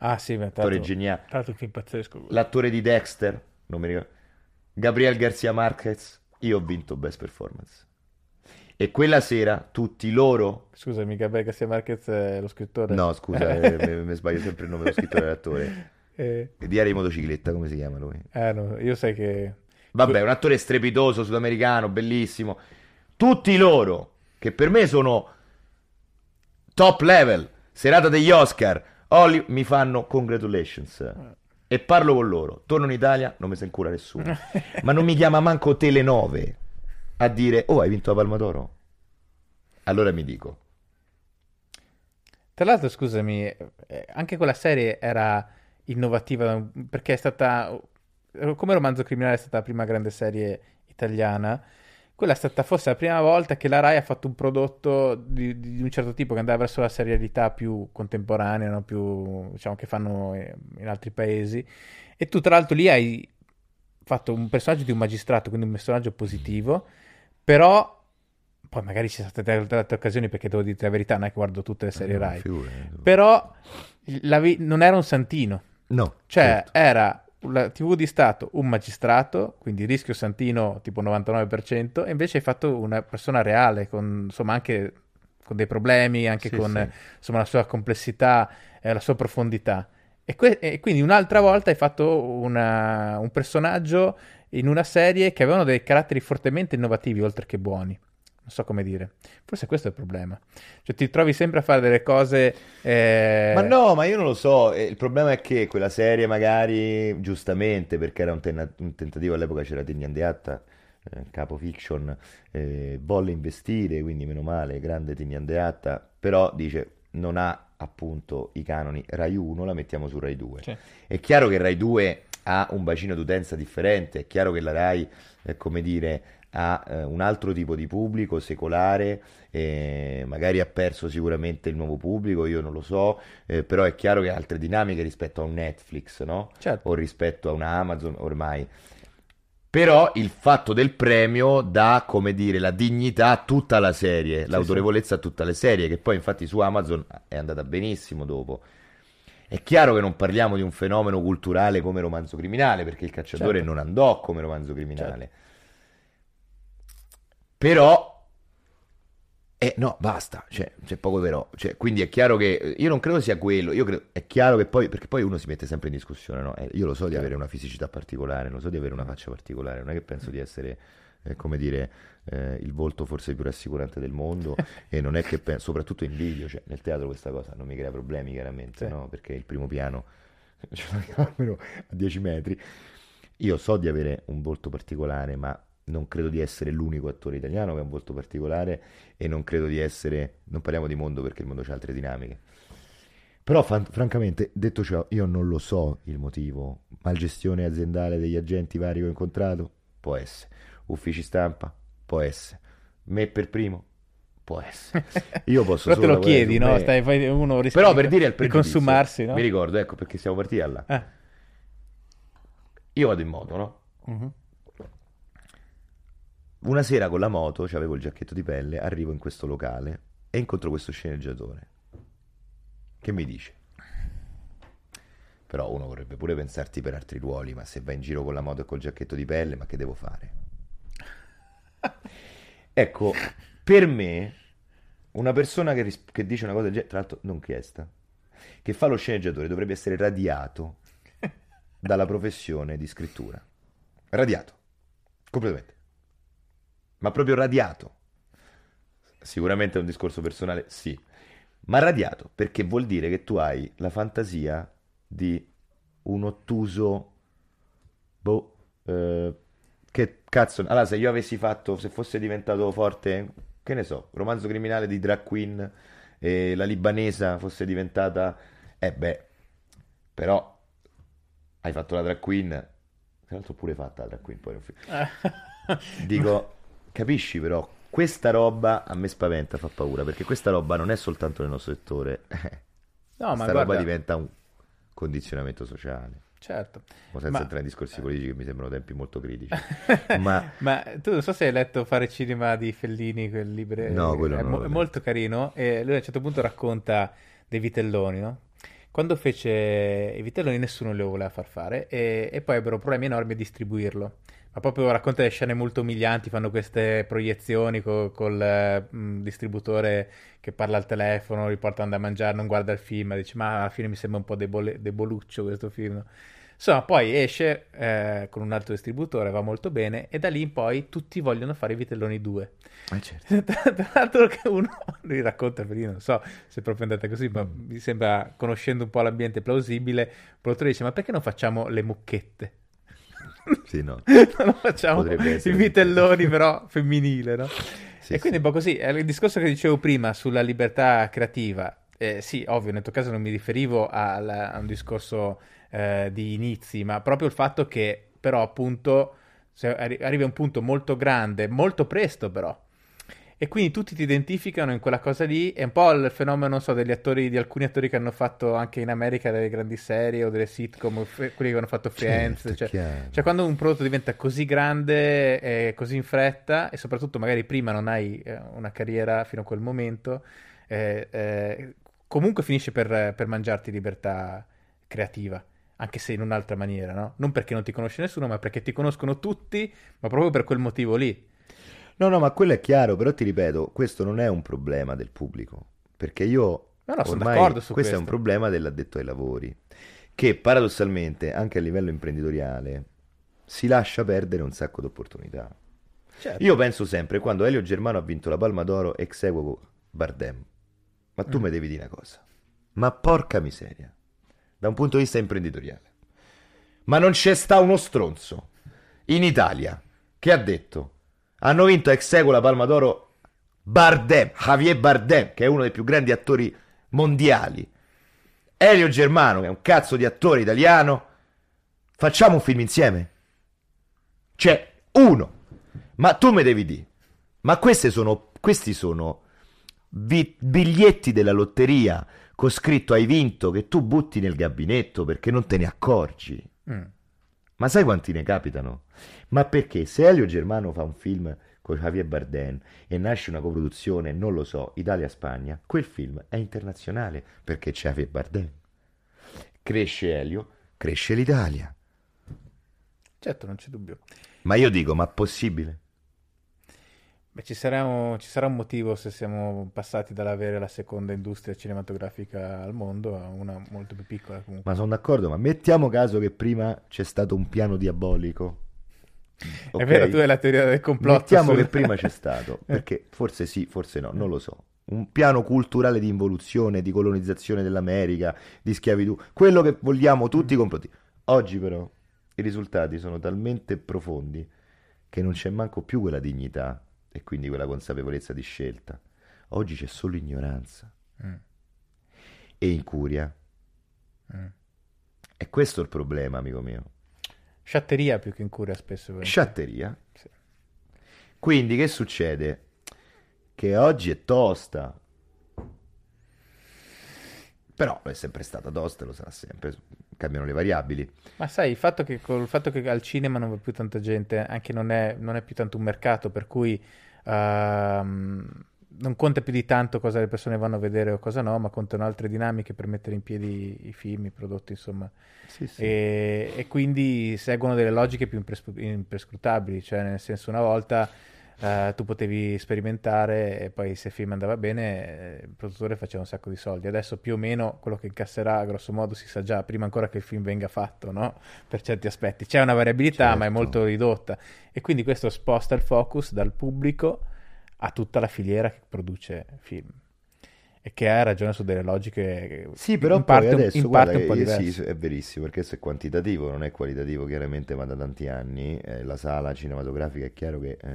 Ah sì, ma tra attore geniale, un film pazzesco. l'attore di Dexter, non mi ricordo, Gabriel Garcia Marquez, io ho vinto Best Performance. E quella sera tutti loro Scusami, Gabriele Garcia Marquez è lo scrittore. No, scusa, eh, mi, sbaglio sempre il nome dello scrittore dell'attore. Eh, Diario di motocicletta, come si chiama lui? eh, no, io sai che... Vabbè, un attore strepitoso, sudamericano, bellissimo. Tutti loro, che per me sono top level, serata degli Oscar, Holly- mi fanno congratulations. E parlo con loro. Torno in Italia, non mi se incura nessuno. Ma non mi chiama manco Telenove a dire, oh, hai vinto la Palma d'Oro? Allora mi dico, Tra l'altro, scusami, eh, anche quella serie era innovativa perché è stata, come Romanzo Criminale è stata la prima grande serie italiana, quella è stata forse la prima volta che la Rai ha fatto un prodotto di, di un certo tipo che andava verso la serialità più contemporanea, no? più, diciamo, che fanno in altri paesi. E tu, tra l'altro, lì hai fatto un personaggio di un magistrato, quindi un personaggio positivo, però poi magari ci sono state altre, occasioni perché devo dire la verità, non è che guardo tutte le serie Eh, Rai. figurati. Però la vi- non era un santino, no, cioè certo. era la TV di Stato un magistrato, quindi rischio santino tipo 99%, e invece hai fatto una persona reale, con insomma anche con dei problemi, anche Sì, con sì. insomma la sua complessità e la sua profondità. E, que- e quindi un'altra volta hai fatto una- un personaggio in una serie che avevano dei caratteri fortemente innovativi, oltre che buoni. Non so come dire. Forse questo è il problema. Cioè ti trovi sempre a fare delle cose... eh, Ma no, ma io non lo so. eh, Il problema è che quella serie, magari giustamente, perché era un, tenna- un tentativo all'epoca, c'era Tini Andeatta, eh, capo fiction, eh, volle investire, quindi meno male, grande Tini Andeatta, però dice non ha appunto i canoni Rai 1, la mettiamo su Rai 2. Sì. È chiaro che Rai 2 ha un bacino d'utenza differente, è chiaro che la Rai, eh, come dire, ha eh, un altro tipo di pubblico secolare, eh, magari ha perso sicuramente il nuovo pubblico, io non lo so, eh, però è chiaro che ha altre dinamiche rispetto a un Netflix, no? Certo. O rispetto a una Amazon ormai. Però il fatto del premio dà, come dire, la dignità a tutta la serie, Sì, l'autorevolezza a tutta le serie, che poi infatti su Amazon è andata benissimo dopo. È chiaro che non parliamo di un fenomeno culturale come romanzo criminale, perché il cacciatore Certo. non andò come romanzo criminale. Però, eh, no, basta, cioè, c'è poco però. Cioè, quindi è chiaro che eh, io non credo sia quello. Io credo, è chiaro che poi, perché poi uno si mette sempre in discussione, no? Eh, io lo so di Certo. avere una fisicità particolare, lo so di avere una faccia particolare, non è che penso di essere, eh, come dire, eh, il volto forse più rassicurante del mondo e non è che penso, soprattutto in video, cioè nel teatro questa cosa non mi crea problemi chiaramente, Sì. no? Perché il primo piano c'è almeno a 10 metri. Io so di avere un volto particolare, ma non credo di essere l'unico attore italiano che ha un volto particolare e non credo di essere, non parliamo di mondo perché il mondo ha altre dinamiche. Però fan- francamente, detto ciò, io non lo so il motivo. Malgestione aziendale degli agenti vari che ho incontrato? Può essere. Uffici stampa? Può essere. Me per primo? Può essere. Io posso Però te solo lo chiedi, no? me. Stai, fai- uno rischia Però per dire al di pregiudizio, consumarsi, no? Mi ricordo, ecco perché siamo partiti là. Ah. Io vado in moto, no? Mhm. Una sera con la moto, avevo il giacchetto di pelle, arrivo in questo locale e incontro questo sceneggiatore Che mi dice? Però uno vorrebbe pure pensarti per altri ruoli, ma se vai in giro con la moto e col giacchetto di pelle, ma che devo fare? ecco, per me, una persona che, ris- che dice una cosa del genere, tra l'altro non chiesta, che fa lo sceneggiatore dovrebbe essere radiato dalla professione di scrittura. Radiato, completamente. Ma proprio radiato. Sicuramente è un discorso personale, sì. Ma radiato, perché vuol dire che tu hai la fantasia di un ottuso... Boh, eh, che cazzo... Allora, se io avessi fatto, se fosse diventato forte, che ne so, romanzo criminale di drag queen e la libanesa fosse diventata... Eh beh, però hai fatto la drag queen, tra l'altro pure fatta la drag queen, poi Dico, capisci però, questa roba a me spaventa, fa paura, perché questa roba non è soltanto nel nostro settore. No, ma questa guarda... roba diventa un condizionamento sociale. Certo. Senza entrare in discorsi politici che mi sembrano tempi molto critici. Ma Ma tu non so se hai letto Fare cinema di Fellini, quel libro. No, quello è, mo- molto carino. E lui a un certo punto racconta dei vitelloni, no? Quando fece i vitelloni nessuno li voleva far fare e, e poi ebbero problemi enormi a distribuirlo. Ma proprio racconta delle scene molto umilianti, fanno queste proiezioni co- col eh, mh, distributore che parla al telefono, li portano da mangiare, non guarda il film, dice ma alla fine mi sembra un po' debole- deboluccio questo film. Insomma, poi esce eh, con un altro distributore, va molto bene, e da lì in poi tutti vogliono fare i vitelloni 2. Eh, certo. Tra l'altro che uno lui racconta, perché io non so se è proprio andata così, ma mi sembra, conoscendo un po' l'ambiente plausibile, il produttore dice, ma perché non facciamo le mucchette? Sì, no. non facciamo i vitelloni però femminile, no? Sì, e quindi un po' così, è il discorso che dicevo prima sulla libertà creativa. Eh, sì, ovvio, nel tuo caso non mi riferivo al- a un discorso eh, di inizi, ma proprio il fatto che però appunto arri- arrivi a un punto molto grande, molto presto però, e quindi tutti ti identificano in quella cosa lì, è un po' il fenomeno, non so, degli attori, di alcuni attori che hanno fatto anche in America delle grandi serie o delle sitcom, quelli che hanno fatto Friends, Certo, cioè, cioè, quando un prodotto diventa così grande e così in fretta, e soprattutto magari prima non hai eh, una carriera fino a quel momento, eh, eh, comunque finisce per, per mangiarti libertà creativa, anche se in un'altra maniera, no? Non perché non ti conosce nessuno, ma perché ti conoscono tutti, ma proprio per quel motivo lì. No, no, ma quello è chiaro, però ti ripeto, questo non è un problema del pubblico, perché io No, no, sono d'accordo su questo è un questo. problema dell'addetto ai lavori, che paradossalmente anche a livello imprenditoriale si lascia perdere un sacco di opportunità. Certo. Io penso sempre, quando Elio Germano ha vinto la Palma d'Oro ex equo Bardem, ma tu Mm. mi devi dire una cosa, ma porca miseria, da un punto di vista imprenditoriale, ma non c'è sta uno stronzo in Italia che ha detto hanno vinto ex equo la Palma d'Oro Bardem, Javier Bardem, che è uno dei più grandi attori mondiali, Elio Germano, che è un cazzo di attore italiano, facciamo un film insieme? C'è uno, ma tu mi devi dire, ma sono, questi sono bi- biglietti della lotteria con scritto hai vinto che tu butti nel gabinetto perché non te ne accorgi. Mm. Ma sai quanti ne capitano? Ma perché se Elio Germano fa un film con Javier Bardem e nasce una coproduzione, non lo so, Italia-Spagna, quel film è internazionale perché c'è Javier Bardem. Cresce Elio, cresce l'Italia. Certo, non c'è dubbio. Ma io dico, ma possibile? Beh, ci sarà un, ci sarà un motivo se siamo passati dall'avere la seconda industria cinematografica al mondo a una molto più piccola comunque. Ma sono d'accordo, ma mettiamo caso che prima c'è stato un piano diabolico. È Ok? vero, tu hai la teoria del complotto. Mettiamo sul- che prima c'è stato, perché forse sì, forse no, non lo so. Un piano culturale di involuzione, di colonizzazione dell'America, di schiavitù, quello che vogliamo tutti i complotti. Oggi però i risultati sono talmente profondi che non c'è manco più quella dignità e quindi quella consapevolezza di scelta. Oggi c'è solo ignoranza Mm, e incuria. mm. E questo è il problema, amico mio. Sciatteria più che incuria spesso. Sciatteria. Sì. Quindi che succede? Che oggi è tosta. Però è sempre stata tosta, lo sarà sempre. Cambiano le variabili. Ma sai, il fatto che col fatto che al cinema non va più tanta gente, anche non è, non è più tanto un mercato, per cui ehm, non conta più di tanto cosa le persone vanno a vedere o cosa no, ma contano altre dinamiche per mettere in piedi i film, i prodotti, insomma. Sì, sì. E, e quindi seguono delle logiche più impres- imprescrutabili, cioè nel senso una volta eh, tu potevi sperimentare e poi se il film andava bene eh, il produttore faceva un sacco di soldi. Adesso più o meno quello che incasserà grosso modo si sa già prima ancora che il film venga fatto, no? Per certi aspetti. C'è una variabilità Certo. ma è molto ridotta e quindi questo sposta il focus dal pubblico a tutta la filiera che produce film e che ha ragione su delle logiche Sì, però in parte, adesso in guarda parte un po' che- diverse. sì, è verissimo, perché questo è quantitativo, non è qualitativo chiaramente, ma da tanti anni eh, la sala cinematografica è chiaro che eh,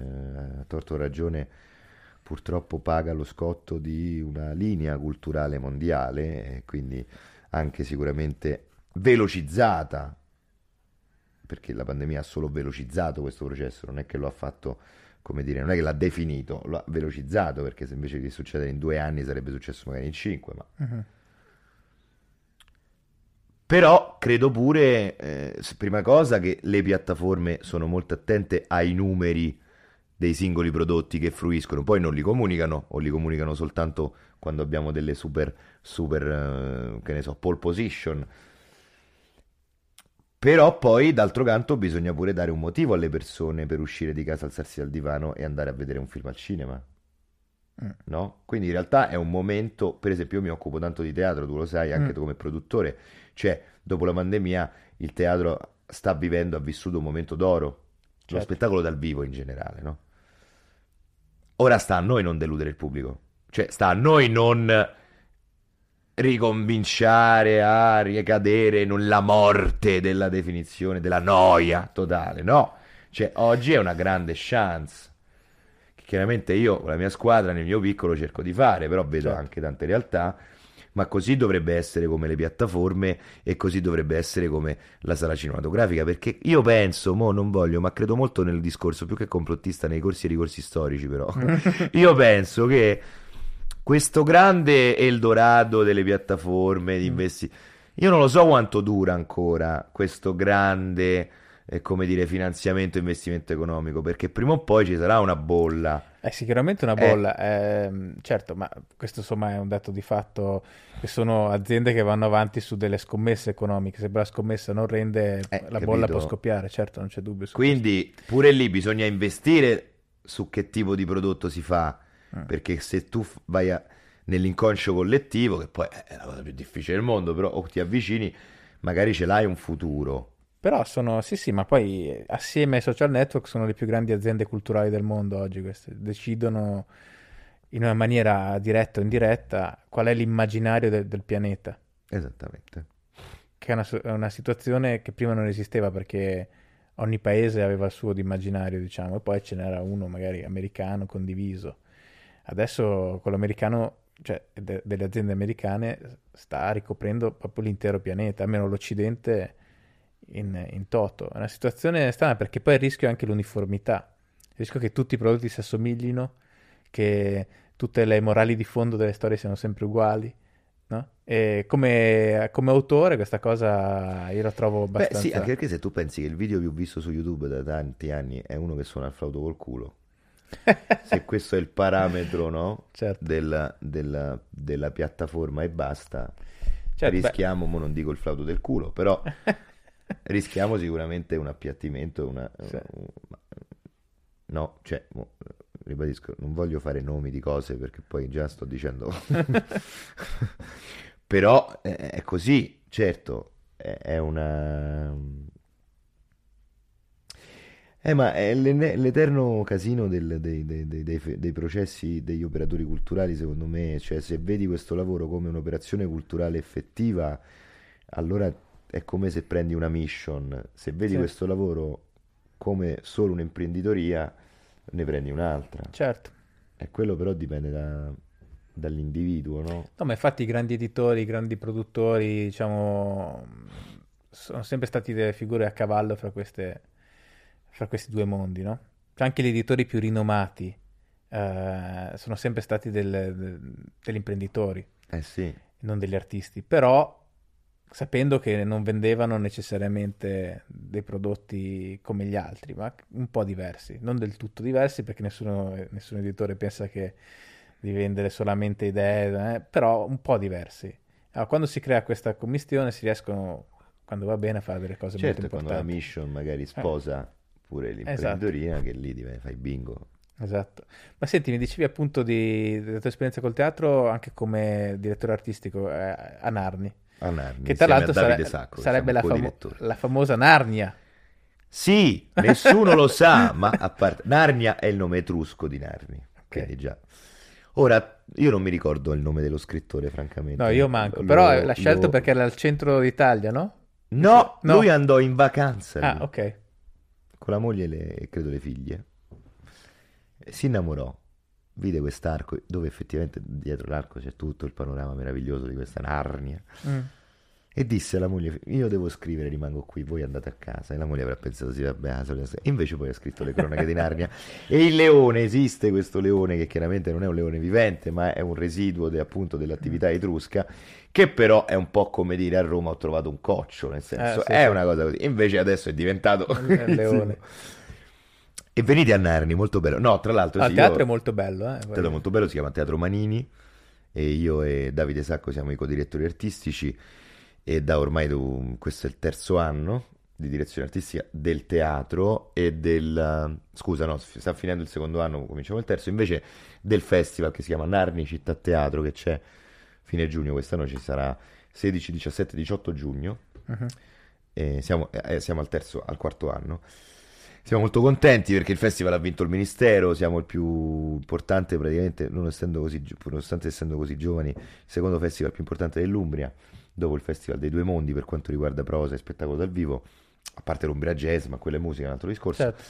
a torto ragione purtroppo paga lo scotto di una linea culturale mondiale e quindi anche sicuramente velocizzata, perché la pandemia ha solo velocizzato questo processo, non è che lo ha fatto, come dire, non è che l'ha definito, lo ha velocizzato, perché se invece di succedere in due anni sarebbe successo magari in cinque, ma Mhm. Però credo pure, eh, prima cosa, che le piattaforme sono molto attente ai numeri dei singoli prodotti che fruiscono, poi non li comunicano o li comunicano soltanto quando abbiamo delle super, super, eh, che ne so, pole position. Però poi, d'altro canto, bisogna pure dare un motivo alle persone per uscire di casa, alzarsi dal divano e andare a vedere un film al cinema. Mm. No? Quindi in realtà è un momento, per esempio io mi occupo tanto di teatro, tu lo sai, anche Mm. tu come produttore, cioè dopo la pandemia il teatro sta vivendo, ha vissuto un momento d'oro, lo Certo. spettacolo dal vivo in generale, no? Ora sta a noi non deludere il pubblico, cioè sta a noi non ricominciare a ricadere nella morte della definizione, della noia totale, no? Cioè oggi è una grande chance che chiaramente io con la mia squadra nel mio piccolo cerco di fare, però vedo Certo. anche tante realtà, ma così dovrebbe essere come le piattaforme e così dovrebbe essere come la sala cinematografica, perché io penso, mo non voglio, ma credo molto nel discorso, più che complottista nei corsi e ricorsi storici però, io penso che questo grande Eldorado delle piattaforme di Mm. investi, io non lo so quanto dura ancora questo grande, eh, come dire, finanziamento e investimento economico, perché prima o poi ci sarà una bolla. È sicuramente una Eh. bolla, ehm, certo, ma questo insomma è un dato di fatto che sono aziende che vanno avanti su delle scommesse economiche. Se la scommessa non rende, Eh, la bolla capito? può scoppiare, certo, non c'è dubbio Quindi pure lì bisogna investire su che tipo di prodotto si fa, Mm. perché se tu vai a- nell'inconscio collettivo, che poi è la cosa più difficile del mondo, però o ti avvicini, magari ce l'hai un futuro. Però sono, sì, sì, ma poi eh, assieme ai social network sono le più grandi aziende culturali del mondo oggi queste. Decidono in una maniera diretta o indiretta qual è l'immaginario del, del pianeta, Esattamente. che è una, è una situazione che prima non esisteva perché ogni paese aveva il suo immaginario, diciamo, e poi ce n'era uno magari americano condiviso. Adesso quello americano, cioè de- delle aziende americane, sta ricoprendo proprio l'intero pianeta, almeno l'Occidente in, in toto. È una situazione strana perché poi il rischio è anche l'uniformità. Il rischio che tutti i prodotti si assomiglino, che tutte le morali di fondo delle storie siano sempre uguali. No? E come, come autore questa cosa io la trovo Beh, abbastanza... sì, anche perché se tu pensi che il video più visto su YouTube da tanti anni è uno che suona il flauto col culo, se questo è il parametro, no? Certo. della, della- della piattaforma e basta, Certo, beh. rischiamo, mo non dico il flauto del culo, però rischiamo sicuramente un appiattimento, una, Sì. no, cioè, ribadisco, non voglio fare nomi di cose perché poi già sto dicendo, però è, così, certo, è una... Eh, ma è l'eterno casino del- dei, dei- dei- dei processi degli operatori culturali, secondo me, cioè se vedi questo lavoro come un'operazione culturale effettiva, allora è come se prendi una mission, se vedi Sì. questo lavoro come solo un'imprenditoria, ne prendi un'altra. Certo. E quello però dipende da- dall'individuo, no? No, ma infatti i grandi editori, i grandi produttori, diciamo, sono sempre stati delle figure a cavallo fra queste, fra questi due mondi, no? Cioè anche gli editori più rinomati eh, sono sempre stati del- degli imprenditori, Eh sì, non degli artisti, però sapendo che non vendevano necessariamente dei prodotti come gli altri, ma un po' diversi, non del tutto diversi perché nessuno, nessun editore pensa che di vendere solamente idee, eh, però un po' diversi. Allora, quando si crea questa commistione si riescono, quando va bene, a fare delle cose certo, molto quando la importanti. mission magari sposa pure l'imprenditoria, che lì div- fai bingo. Esatto. Ma senti, mi dicevi appunto di- della tua esperienza col teatro anche come direttore artistico eh, a Narni, A Narni, che tra l'altro sare- Sacco, sarebbe la, famo- la famosa Narnia. Sì, nessuno lo sa, ma a parte... Narnia è il nome etrusco di Narni, quindi già. Ora, io non mi ricordo il nome dello scrittore, francamente. No, io manco, Lo- però l'ha scelto lo- perché era al centro d'Italia, no? No, No. lui andò in vacanza lì, Ah, ok. Con la moglie e le- e credo le figlie. Si innamorò, vide quest'arco, dove effettivamente dietro l'arco c'è tutto il panorama meraviglioso di questa Narnia. Mm. E disse alla moglie: Io devo scrivere, rimango qui, voi andate a casa. E la moglie avrà pensato: Sì, vabbè, storia. Invece poi ha scritto le cronache di Narnia. E il leone, esiste questo leone che chiaramente non è un leone vivente, ma è un residuo de- appunto dell'attività etrusca. Che però è un po' come dire a Roma ho trovato un coccio, nel senso Eh, sì, è sì. una cosa così. Invece adesso è diventato È il leone. E venite a Narni, molto bello. No, tra l'altro, Ah, sì, il teatro io- è molto bello, eh? Teatro molto bello, si chiama Teatro Manini e io e Davide Sacco siamo i co-direttori artistici e da ormai du- questo è il terzo anno di direzione artistica del teatro e del... scusa no, sta finendo il secondo anno, cominciamo il terzo, invece del festival che si chiama Narni Città Teatro che c'è fine giugno, quest'anno ci sarà 16, 17, 18 giugno e siamo, eh, siamo al terzo, al quarto anno. Siamo molto contenti perché il festival ha vinto il ministero, siamo il più importante praticamente, non essendo così, nonostante essendo così giovani, il secondo festival più importante dell'Umbria, dopo il Festival dei Due Mondi per quanto riguarda prosa e spettacolo dal vivo, a parte l'Umbria Jazz, ma quella è musica, è un altro discorso. Certo.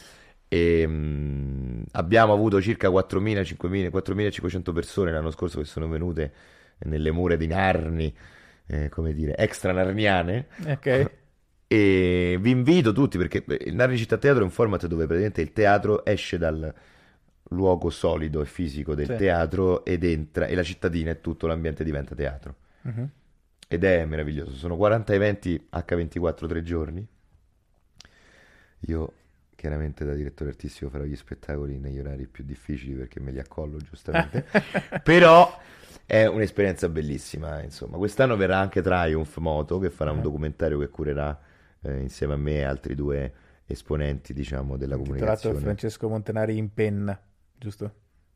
E, mh, abbiamo avuto circa 4.000, 5.000, 4.500 persone l'anno scorso che sono venute nelle mura di Narni, eh, come dire, extra narniane. Ok. E vi invito tutti perché il Narni Città Teatro è un format dove praticamente il teatro esce dal luogo solido e fisico del Sì. teatro ed entra e la cittadina e tutto l'ambiente diventa teatro. Mhm. Ed è meraviglioso. Sono 40 eventi H24 tre giorni. Io chiaramente da direttore artistico farò gli spettacoli negli orari più difficili perché me li accollo giustamente. Però è un'esperienza bellissima, insomma. Quest'anno verrà anche Triumph Moto che farà un Ah. documentario che curerà eh, insieme a me e altri due esponenti, diciamo, della Intitolato comunicazione. Francesco Montanari in penna, giusto?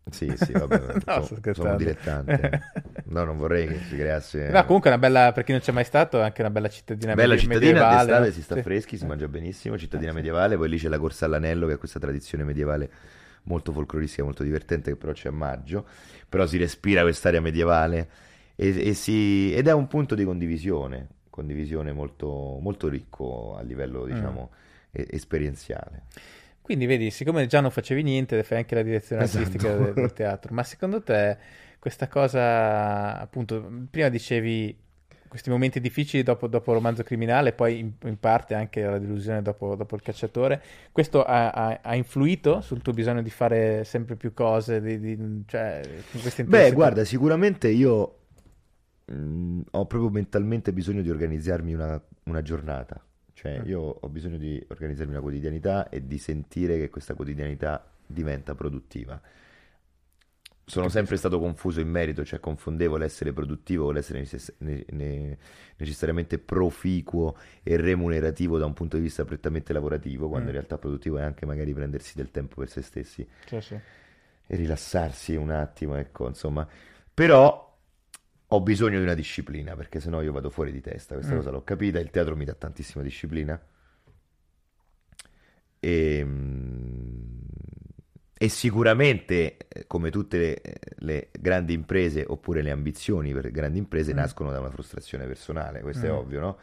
Sì, sì, vabbè, No, sono, scherzando. sono dilettante. No, non vorrei che si creasse... No, comunque è una bella, per chi non c'è mai stato, è anche una bella cittadina Bella medi- cittadina, medievale, d'estate no? si sta Sì. freschi, si mangia benissimo, cittadina sì. medievale, poi lì c'è la corsa all'anello che è questa tradizione medievale molto folcloristica, molto divertente che però c'è a maggio, però si respira quest'area medievale e, e si- ed è un punto di condivisione, condivisione molto, molto ricco a livello Mm. diciamo e- esperienziale. Quindi vedi, siccome già non facevi niente, fai anche la direzione Esatto. artistica del, del teatro, ma secondo te questa cosa, appunto, prima dicevi questi momenti difficili dopo, dopo il romanzo criminale, poi in, in parte anche la delusione dopo, dopo il cacciatore, questo ha, ha- ha influito sul tuo bisogno di fare sempre più cose, di, di- cioè, Beh, guarda, sicuramente io mh, ho proprio mentalmente bisogno di organizzarmi una, una giornata. Cioè, Mm. io ho bisogno di organizzarmi una quotidianità e di sentire che questa quotidianità diventa produttiva. Sono sempre stato confuso in merito, cioè confondevo l'essere produttivo con l'essere necess- ne- ne- necessariamente proficuo e remunerativo da un punto di vista prettamente lavorativo, quando Mm. in realtà produttivo è anche magari prendersi del tempo per se stessi Sì, sì. e rilassarsi un attimo, ecco, insomma. Però ho bisogno di una disciplina, perché sennò io vado fuori di testa, questa Mm. cosa l'ho capita, il teatro mi dà tantissima disciplina. E, mm, e sicuramente, eh, come tutte le, le grandi imprese, oppure le ambizioni per grandi imprese, Mm. nascono da una frustrazione personale, questo è Mm. ovvio, no?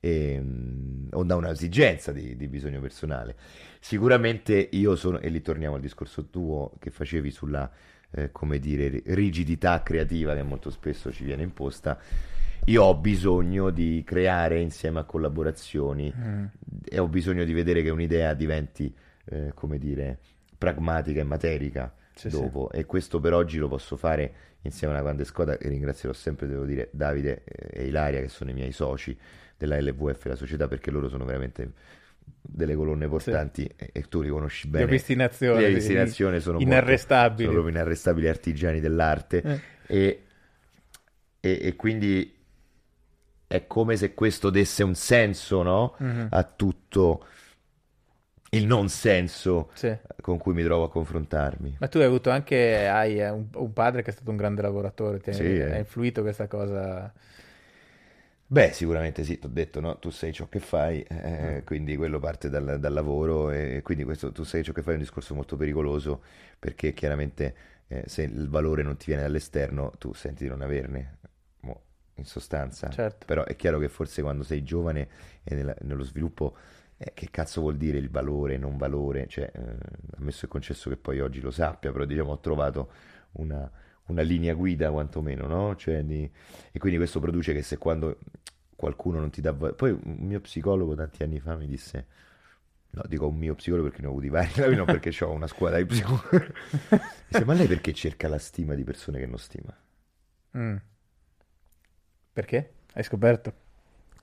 E, mm, o da un'esigenza di, di bisogno personale. Sicuramente io sono, e lì torniamo al discorso tuo che facevi sulla, eh, come dire, rigidità creativa che molto spesso ci viene imposta. Io ho bisogno di creare insieme a collaborazioni Mm. e ho bisogno di vedere che un'idea diventi, eh, come dire, pragmatica e materica Sì, sì. dopo. E questo per oggi lo posso fare insieme a una grande squadra e ringrazierò sempre, devo dire, Davide eh, e Ilaria che sono i miei soci della LVF, la società, perché loro sono veramente delle colonne portanti e, e tu li conosci bene. Li ho visti in azione, Le sì, visti in azione sono inarrestabili. Molto, sono inarrestabili artigiani dell'arte Eh. e, e- e quindi è come se questo desse un senso, no? Mhm. A tutto il non senso Sì. con cui mi trovo a confrontarmi. Ma tu hai avuto anche hai eh, un, un padre che è stato un grande lavoratore, ti ha- Sì, ha eh. influito questa cosa. Beh, sicuramente sì, ti ho detto, no? Tu sei ciò che fai, Mm. eh, quindi quello parte dal, dal lavoro e quindi questo tu sei ciò che fai è un discorso molto pericoloso perché chiaramente eh, se il valore non ti viene dall'esterno tu senti di non averne, mo, in sostanza. Certo. Però è chiaro che forse quando sei giovane e nella- nello sviluppo, eh, che cazzo vuol dire il valore, non valore? Cioè, eh, ammesso e concesso che poi oggi lo sappia, però diciamo ho trovato una, una linea guida quantomeno, no? Cioè, di- e quindi questo produce che se quando qualcuno non ti dà... Poi un mio psicologo tanti anni fa mi disse... No, dico un mio psicologo perché ne ho avuti vari, non perché ho una squadra di psicologi. Ma lei perché cerca la stima di persone che non stima? Mm. Perché? Hai scoperto?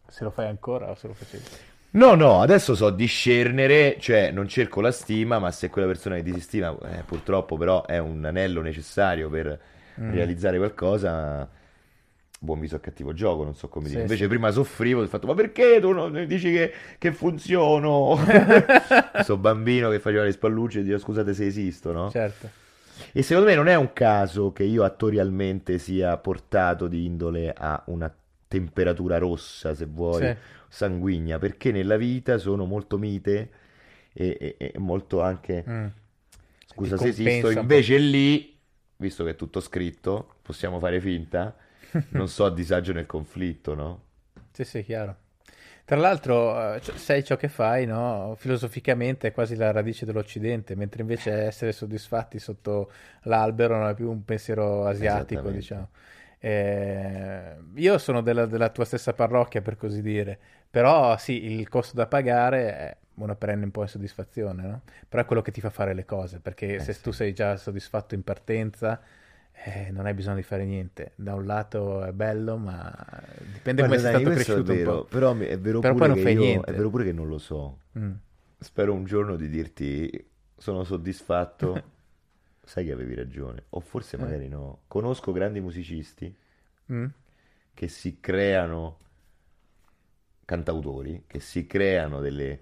Se lo fai ancora o se lo facevi? No, no, adesso so discernere, cioè non cerco la stima, ma se quella persona che ti si stima, eh, purtroppo però è un anello necessario per Mm. realizzare qualcosa, buon viso a cattivo gioco, non so come Sì, dire. Invece sì. prima soffrivo del fatto, ma perché tu non dici che, che funziono? Questo bambino che faceva le spallucce e diceva scusate se esisto, no? Certo. E secondo me non è un caso che io attorialmente sia portato di indole a una temperatura rossa, se vuoi, Sì. sanguigna, perché nella vita sono molto mite e, e- e molto anche, Mm. scusa se esisto, invece lì, visto che è tutto scritto, possiamo fare finta, non so a disagio nel conflitto, no? Sì, sì, chiaro. Tra l'altro, eh, sei ciò che fai, no? Filosoficamente è quasi la radice dell'Occidente, mentre invece essere soddisfatti sotto l'albero non è più un pensiero asiatico, diciamo. Eh, io sono della, della tua stessa parrocchia, per così dire, però sì, il costo da pagare è una perenne un po' insoddisfazione, no? Però è quello che ti fa fare le cose, perché Eh se sì. tu sei già soddisfatto in partenza, eh, non hai bisogno di fare niente. Da un lato è bello, ma dipende come Guarda, sei Dani, stato è cresciuto un vero, po'. però è vero Però pure poi non che fai io- niente. è vero pure che non lo so. Mm. Spero un giorno di dirti sono soddisfatto. Sai che avevi ragione, o forse Eh. magari no. Conosco grandi musicisti Mm. che si creano, cantautori, che si creano delle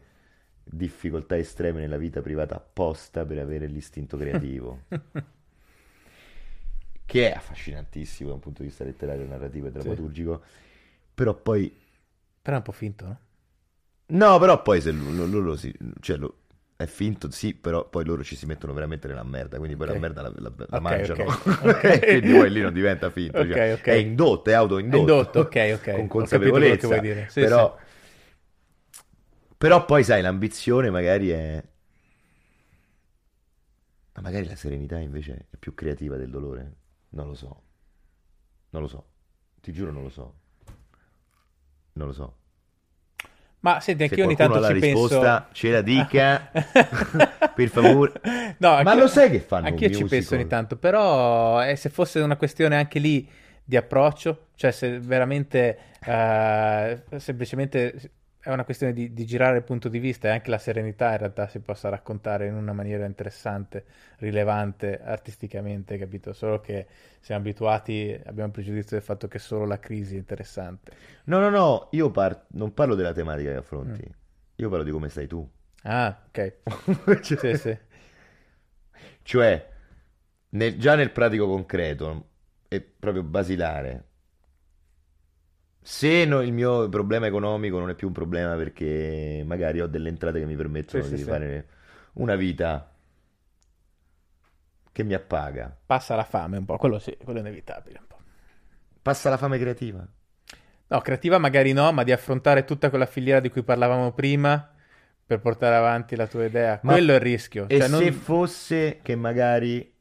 difficoltà estreme nella vita privata apposta per avere l'istinto creativo, che è affascinantissimo da un punto di vista letterario, narrativo e Sì. drammaturgico, però poi Però è un po' finto, no? No, però poi se lo- lo- loro si, cioè lo- è finto, sì, però poi loro ci si mettono veramente nella merda, quindi poi Ok. la merda la, la- la Ok, mangiano, ok, ok. quindi poi lì non diventa finto, cioè, è indotto, è autoindotto, È indotto, ok, ok. con consapevolezza, che vuoi dire. Sì, però, poi sai, l'ambizione magari è... Ma magari la serenità invece è più creativa del dolore, non lo so, non lo so, ti giuro non lo so, non lo so. Ma senti, Se anche io ogni tanto ci risposta, penso. ce la dica, per favore. No, Ma anche- lo sai che fanno un Anch'io ci penso ogni tanto, però eh, se fosse una questione anche lì di approccio, cioè se veramente eh, semplicemente è una questione di, di girare il punto di vista e anche la serenità in realtà si possa raccontare in una maniera interessante, rilevante artisticamente, capito? Solo che siamo abituati, abbiamo il pregiudizio del fatto che solo la crisi è interessante. No, no, no, io par- non parlo della tematica che affronti, Mm. io parlo di come stai tu. Ah, ok. Cioè- Sì, sì. Cioè, nel- già nel pratico concreto e proprio basilare, se no- il mio problema economico non è più un problema perché magari ho delle entrate che mi permettono Sì, sì, di sì. fare una vita che mi appaga, Passa la fame un po', quello sì, quello è inevitabile un po'. passa la fame creativa. No, creativa magari no, ma di affrontare tutta quella filiera di cui parlavamo prima per portare avanti la tua idea. Ma- Quello è il rischio. E Cioè, non- se fosse che magari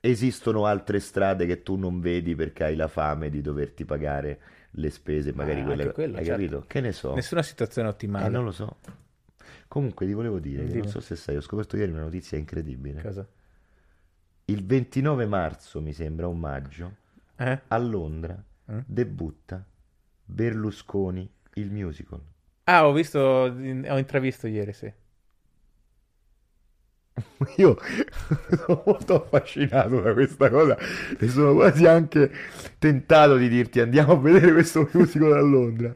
esistono altre strade che tu non vedi perché hai la fame di doverti pagare le spese, magari Ah, quelle... quello, hai certo. capito? Che ne so? Nessuna situazione ottimale. Eh, non lo so. Comunque ti volevo dire che non so se sai, ho scoperto ieri una notizia incredibile. Cosa? Il 29 marzo, mi sembra, un maggio, Eh? a Londra Mm? debutta Berlusconi il musical. Ah, ho visto, ho intravisto ieri, sì. Io sono molto affascinato da questa cosa e sono quasi anche tentato di dirti andiamo a vedere questo musico da Londra.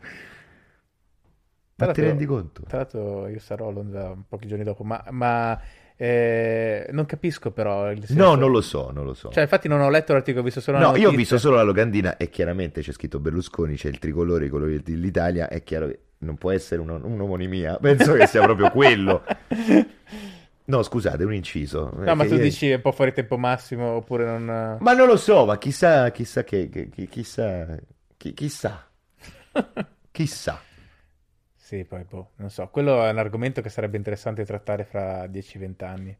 Ma ti rendi conto? Tra l'altro io sarò a Londra pochi giorni dopo, ma, ma, eh, non capisco però il senso. No, non lo so, non lo so. Cioè, infatti non ho letto l'articolo, ho visto solo la No, io ho notizia. visto solo la locandina e chiaramente c'è scritto Berlusconi, c'è il tricolore, i colori dell'Italia, è chiaro che non può essere uno- un'omonimia, penso che sia proprio quello. No, scusate, un inciso. No, ma tu ieri- dici è un po' fuori tempo massimo oppure non... Ma non lo so, ma chissà, chissà che, che- chissà, chi- chissà, chissà. Sì, poi boh, non so. Quello è un argomento che sarebbe interessante trattare fra 10-20 anni.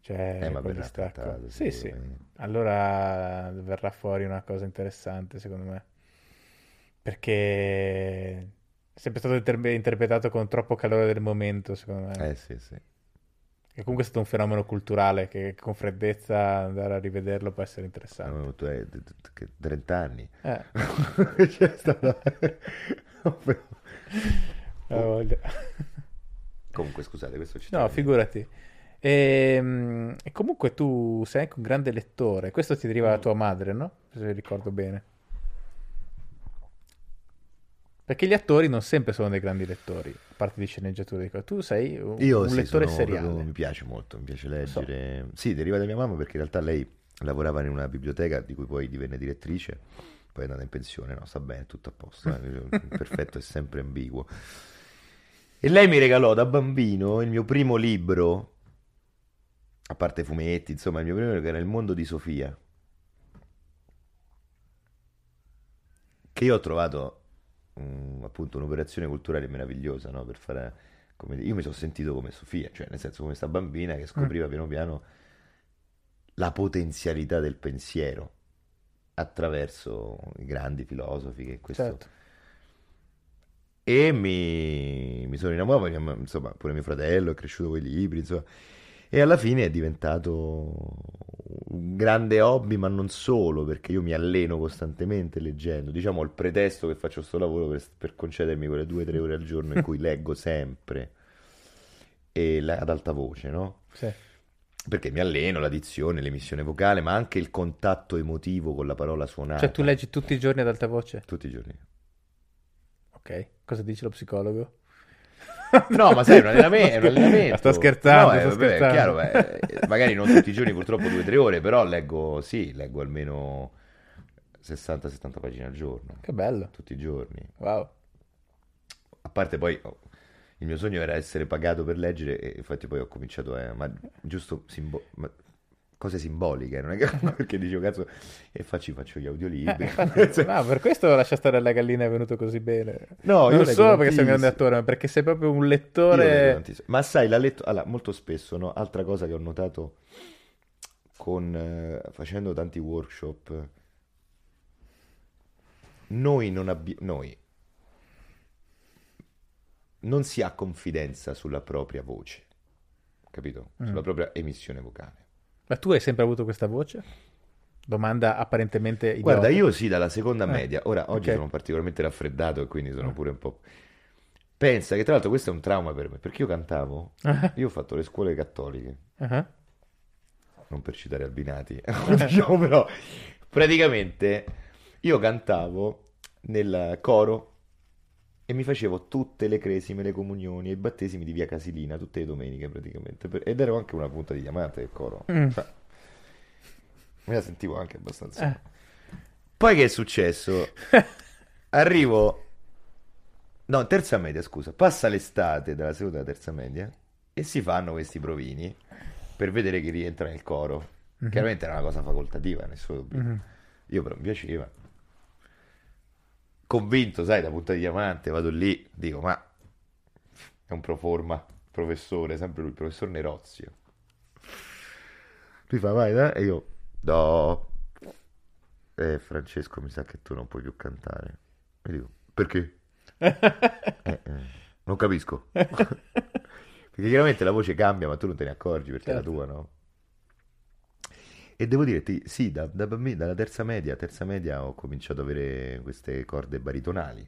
Cioè, Eh, ma verrà trattato, Sì, sì. Allora verrà fuori una cosa interessante, secondo me. Perché è sempre stato inter- interpretato con troppo calore del momento, secondo me. Eh sì, sì. Che comunque è stato un fenomeno culturale che con freddezza andare a rivederlo può essere interessante. Avevo tu hai- t- t- che 30 anni. Eh, C'è stata... la voglia. Comunque, scusate, questo ci No, figurati. Ehm, E, comunque tu sei anche un grande lettore. Questo ti deriva da tua madre, no? Se ricordo bene. Perché gli attori non sempre sono dei grandi lettori, a parte di sceneggiature. Tu sei un, Io un sì, lettore sono seriale. proprio- mi piace molto, mi piace so. leggere. Sì, deriva da mia mamma perché in realtà lei lavorava in una biblioteca di cui poi divenne direttrice, poi è andata in pensione, no, sta bene, tutto a posto, eh, il perfetto è sempre ambiguo. E lei mi regalò da bambino il mio primo libro, a parte fumetti, insomma, il mio primo libro che era Il mondo di Sofia, che io ho trovato mm, appunto un'operazione culturale meravigliosa, no? Per fare, come io mi sono sentito come Sofia, cioè nel senso come questa bambina che scopriva piano piano la potenzialità del pensiero attraverso i grandi filosofi che questo... Certo. E mi, mi sono innamorato, insomma, pure mio fratello è cresciuto con i libri, insomma. E alla fine è diventato un grande hobby, ma non solo, perché io mi alleno costantemente leggendo. Diciamo, ho il pretesto che faccio sto lavoro per, per concedermi quelle due o tre ore al giorno in cui leggo sempre e la- ad alta voce, no? Sì. Perché mi alleno, la dizione, l'emissione vocale, ma anche il contatto emotivo con la parola suonata. Cioè tu leggi tutti i giorni ad alta voce? Tutti i giorni. Ok. Cosa dice lo psicologo? No, ma sai, è un allenamento. Un allenamento. Sto scherzando, No, sto è, vabbè, scherzando. chiaro, beh, magari non tutti i giorni, purtroppo due o tre ore, però leggo, sì, leggo almeno 60-70 pagine al giorno, Che bello. tutti i giorni. Wow. A parte poi, oh, il mio sogno era essere pagato per leggere e infatti poi ho cominciato a... ma giusto simbo- ma- cose simboliche, non è che perché dicevo cazzo e faccio, faccio gli Eh, audiolibri. infatti, no, per questo lascia stare la gallina è venuto così bene. No, io non leggo solo perché sei un grande attore, ma perché sei proprio un Io lettore. Ma sai, la letto... allora, molto spesso, no? Altra cosa che ho notato con, eh, facendo tanti workshop, noi non abbiamo... Noi non si ha confidenza sulla propria voce, capito? Sulla Mm. propria emissione vocale. Ma tu hai sempre avuto questa voce? Domanda apparentemente idiota. Guarda, io sì, dalla seconda Eh, media. Ora, oggi ok. sono particolarmente raffreddato e quindi sono Mm. pure un po'... Pensa che tra l'altro questo è un trauma per me, perché io cantavo, Ah, io ho fatto le scuole cattoliche. ah. non per citare Albinati, diciamo però, praticamente io cantavo nel coro e mi facevo tutte le cresime, le comunioni e i battesimi di via Casilina tutte le domeniche praticamente, Per- ed ero anche una punta di diamante del coro, Mm. Cioè, me la sentivo anche abbastanza. Eh. Poi che è successo? Arrivo, no, terza media, scusa, passa l'estate dalla seconda alla terza media e si fanno questi provini per vedere chi rientra nel coro. Mhm. Chiaramente era una cosa facoltativa, nessuno dubbio. Mhm. Io però mi piaceva. Convinto, sai, da punta di diamante, vado lì, dico, ma è un pro forma, professore, sempre lui, il professor Nerozio. Lui fa, vai, dai, e io, no. Eh, Francesco, mi sa che tu non puoi più cantare. E dico, perché? Eh, eh, non capisco. Perché chiaramente la voce cambia, ma tu non te ne accorgi perché è la Certo. tua, no? E devo dire, ti- sì, da, da bambino, dalla terza media, terza media ho cominciato ad avere queste corde baritonali.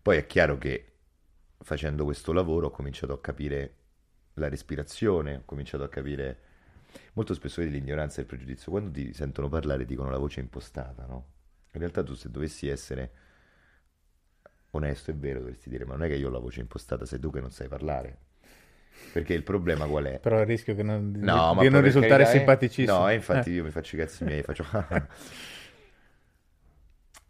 Poi è chiaro che facendo questo lavoro ho cominciato a capire la respirazione, ho cominciato a capire molto spesso l'ignoranza e il pregiudizio, quando ti sentono parlare dicono la voce impostata, no? In realtà tu se dovessi essere onesto e vero dovresti dire ma non è che io ho la voce impostata, sei tu che non sai parlare. Perché il problema qual è? Però il rischio che non, No, di non risultare carità, eh. simpaticissimo. No, infatti Eh. io mi faccio i cazzi miei, faccio...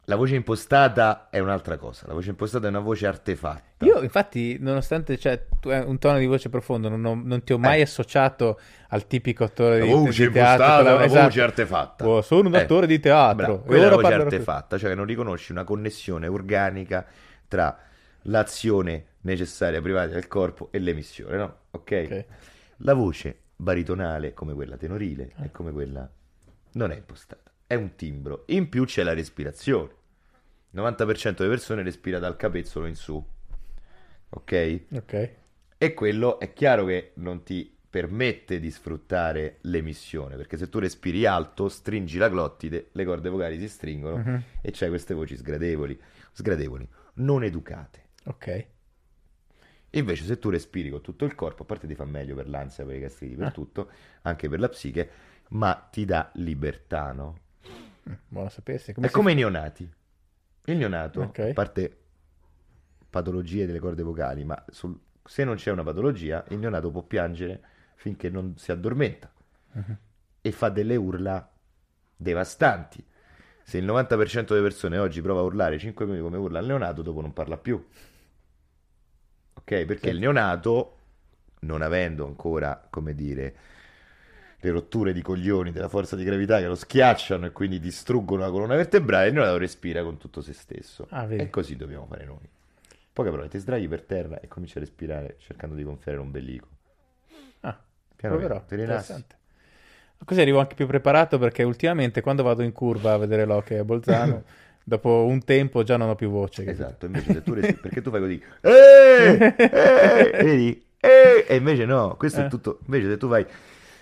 La voce impostata è un'altra cosa, la voce impostata è una voce artefatta. Io, infatti, nonostante cioè, tu hai un tono di voce profondo, non, ho- non ti ho mai Eh. associato al tipico attore La di, voce di teatro. impostata con è la- una esatto. voce artefatta. Oh, sono un Eh, attore di teatro. bravo, e quella è la voce artefatta, cioè che non riconosci una connessione organica tra l'azione necessaria primaria del corpo e l'emissione, no? Ok? La voce baritonale, come quella tenorile, Eh. e come quella non è impostata, è un timbro. In più c'è la respirazione. Il 90% delle persone respira dal capezzolo in su. Ok? Ok. E quello è chiaro che non ti permette di sfruttare l'emissione, perché se tu respiri alto, stringi la glottide, le corde vocali si stringono Mhm. e c'hai queste voci sgradevoli, sgradevoli, non educate. Ok. Invece se tu respiri con tutto il corpo, a parte ti fa meglio per l'ansia, per i gastriti, per Ah. tutto, anche per la psiche, ma ti dà libertà, no? Buono a sapersi. È Come si- come i neonati. Il neonato, Ok. a parte patologie delle corde vocali, ma sul- se non c'è una patologia, il neonato può piangere finché non si addormenta Mhm. e fa delle urla devastanti. Se il 90% delle persone oggi prova a urlare 5 minuti come urla il neonato, dopo non parla più. Ok? Perché Sì. il neonato, non avendo ancora, come dire, le rotture di coglioni della forza di gravità che lo schiacciano e quindi distruggono la colonna vertebrale, il neonato respira con tutto se stesso. Ah. E così dobbiamo fare noi. Poi però ti sdrai per terra e cominci a respirare cercando di gonfiare l'ombelico. Ah, Piano proverò. piano. Interessante. Così arrivo anche più preparato perché ultimamente quando vado in curva a vedere l'occhio a Bolzano, dopo un tempo già non ho più voce. Esatto, invece se tu respiri, perché tu fai così, "Eh, eh", vedi? "Eh", e invece no, questo Eh. è tutto, invece se tu fai,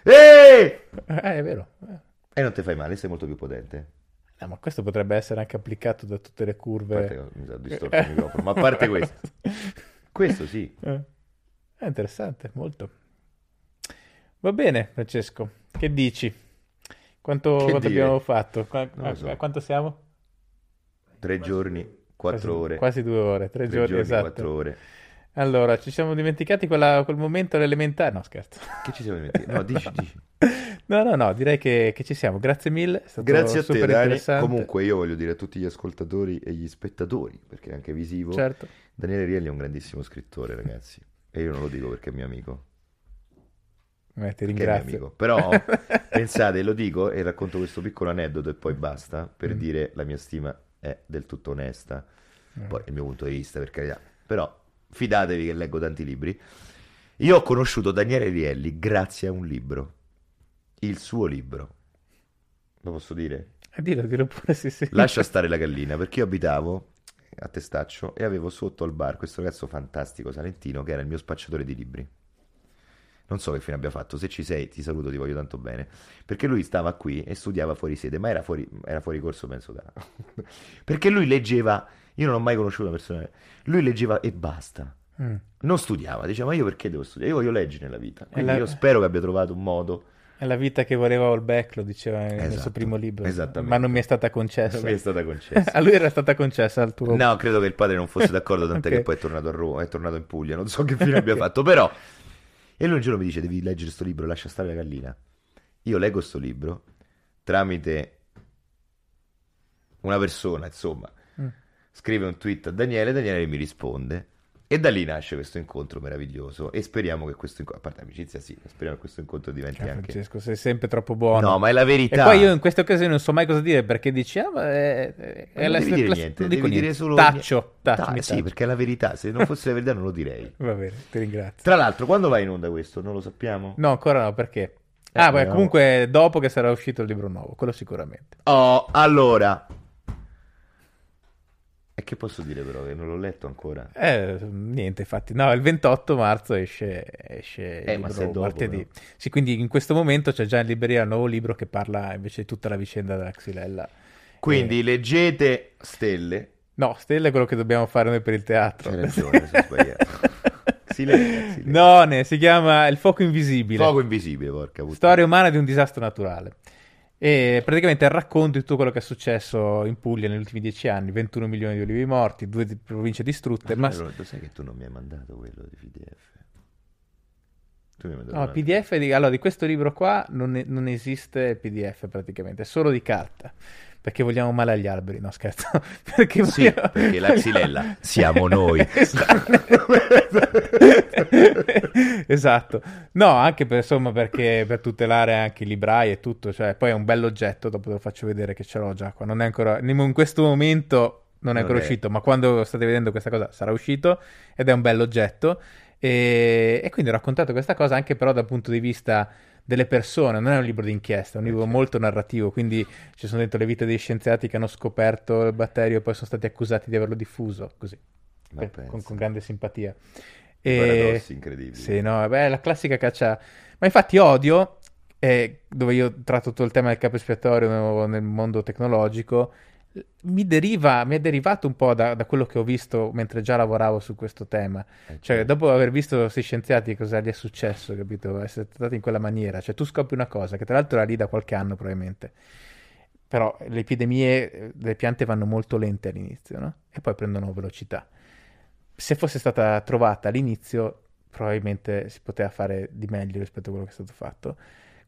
"Eh", Eh, è vero. Eh. e non ti fai male, sei molto più potente. No, ma questo potrebbe essere anche applicato da tutte le curve. mi sa distorto il microfono, ma a parte questo, questo sì. Eh, È interessante, molto. Va bene, Francesco. Che dici? Quanto, Che quanto abbiamo fatto? Lo a- so. a quanto siamo? Tre giorni, quattro Quasi- ore, Quasi due ore, tre, tre giorni, giorni, esatto. quattro ore. Allora, ci siamo dimenticati quella- quel momento all'elementare. No, scherzo. Che ci siamo dimenticati? No, dici, dici. No, no, no, direi che, che ci siamo. Grazie mille, Grazie a te, Dani. Comunque io voglio dire a tutti gli ascoltatori e gli spettatori, perché è anche visivo, Certo. Daniele Rielli è un grandissimo scrittore, ragazzi. E io non lo dico perché è mio amico. Eh, ti Che è mio ringrazio. amico. Però pensate, lo dico e racconto questo piccolo aneddoto e poi basta per Mm. dire la mia stima è del tutto onesta. Poi il mio punto di vista, per carità. Però fidatevi che leggo tanti libri. Io ho conosciuto Daniele Rielli grazie a un libro. Il suo libro. Lo posso dire? Eh, dillo, dillo pure, sì, sì. Lascia stare la gallina, perché io abitavo a Testaccio e avevo sotto al bar questo ragazzo fantastico salentino che era il mio spacciatore di libri. Non so che fine abbia fatto, se ci sei ti saluto, ti voglio tanto bene. Perché lui stava qui e studiava fuori sede, ma era fuori, era fuori corso penso da... perché lui leggeva, io non ho mai conosciuto una persona, lui leggeva e basta. Mm. Non studiava, diceva ma io perché devo studiare? Io voglio leggere nella vita. Quindi la- io spero che abbia trovato un modo. È la vita che voleva Olbeck, lo diceva nel suo Esatto, primo libro. esattamente. Ma non mi è stata concessa. Non mi è stata concessa. A lui era stata concessa al tuo... No, credo che il padre non fosse d'accordo, tant'è Ok. che poi è tornato a Roma, è tornato in Puglia, non so che fine abbia fatto, però... E lui un giorno mi dice, devi leggere questo libro, lascia stare la gallina. Io leggo questo libro tramite una persona, insomma, Mm. scrive un tweet a Daniele, Daniele mi risponde e da lì nasce questo incontro meraviglioso e speriamo che questo incontro, a parte amicizia sì, speriamo che questo incontro diventi Cioè, anche... Francesco, sei sempre troppo buono. No, ma è la E verità. poi io in queste occasioni non so mai cosa dire perché dici, ah, ma è, è- non la devi dire la- niente, non devi dico dire niente. solo... Taccio, taccio, Ta- sì, taccio. perché è la verità, se non fosse la verità non lo direi. Va bene, ti ringrazio. Tra l'altro, quando va in onda questo? Non lo sappiamo? No, ancora no, perché? Eh, ah, beh, vediamo. comunque dopo che sarà uscito il libro nuovo, quello sicuramente. Oh, allora. E che posso dire però che non l'ho letto ancora? Eh, niente, infatti, no, il 28 marzo esce, esce Eh, il libro dopo, martedì. però. Sì, quindi in questo momento c'è già in libreria il nuovo libro che parla invece di tutta la vicenda della Xylella. Quindi leggete Stelle. No, stelle è quello che dobbiamo fare noi per il teatro. Hai ragione, sono sbagliato. si legge, si. No, ne, si chiama Il fuoco invisibile. Fuoco invisibile, porca puttana. Storia umana di un disastro naturale. E praticamente racconto di tutto quello che è successo in Puglia negli ultimi dieci anni: 21 milioni di olivi morti, due di- province distrutte. Ma, Ma lo sai che tu non mi hai mandato quello di PDF? Tu mi hai mandato no, il PDF di, allora, di questo libro qua non, è- non esiste il PDF praticamente, è solo di carta. Perché vogliamo male agli alberi, no scherzo. perché Sì, vogliamo- perché la xylella siamo noi. esatto. No, anche per, insomma, perché per tutelare anche i librai e tutto, cioè, poi è un bell'oggetto, dopo te lo faccio vedere che ce l'ho già qua. Non è ancora, in questo momento non è ancora è- uscito, ma quando state vedendo questa cosa sarà uscito ed è un bell'oggetto. E, e quindi ho raccontato questa cosa anche però dal punto di vista delle persone, non è un libro d'inchiesta, è un libro certo. molto narrativo, quindi ci sono dentro le vite dei scienziati che hanno scoperto il batterio e poi sono stati accusati di averlo diffuso, così, per- con, con grande simpatia. I paradossi incredibili. Sì, no, beh, la classica caccia. Ma infatti odio, eh, dove io tratto tutto il tema del capo espiatorio nel mondo tecnologico, mi deriva, mi è derivato un po' da, da quello che ho visto mentre già lavoravo su questo tema. Eh, Cioè, certo. dopo aver visto questi scienziati cosa gli è successo, capito? Essere trattati in quella maniera. Cioè, tu scopri una cosa, che tra l'altro era lì da qualche anno probabilmente. Però le epidemie eh, delle piante vanno molto lente all'inizio, no? E poi prendono velocità. Se fosse stata trovata all'inizio, probabilmente si poteva fare di meglio rispetto a quello che è stato fatto.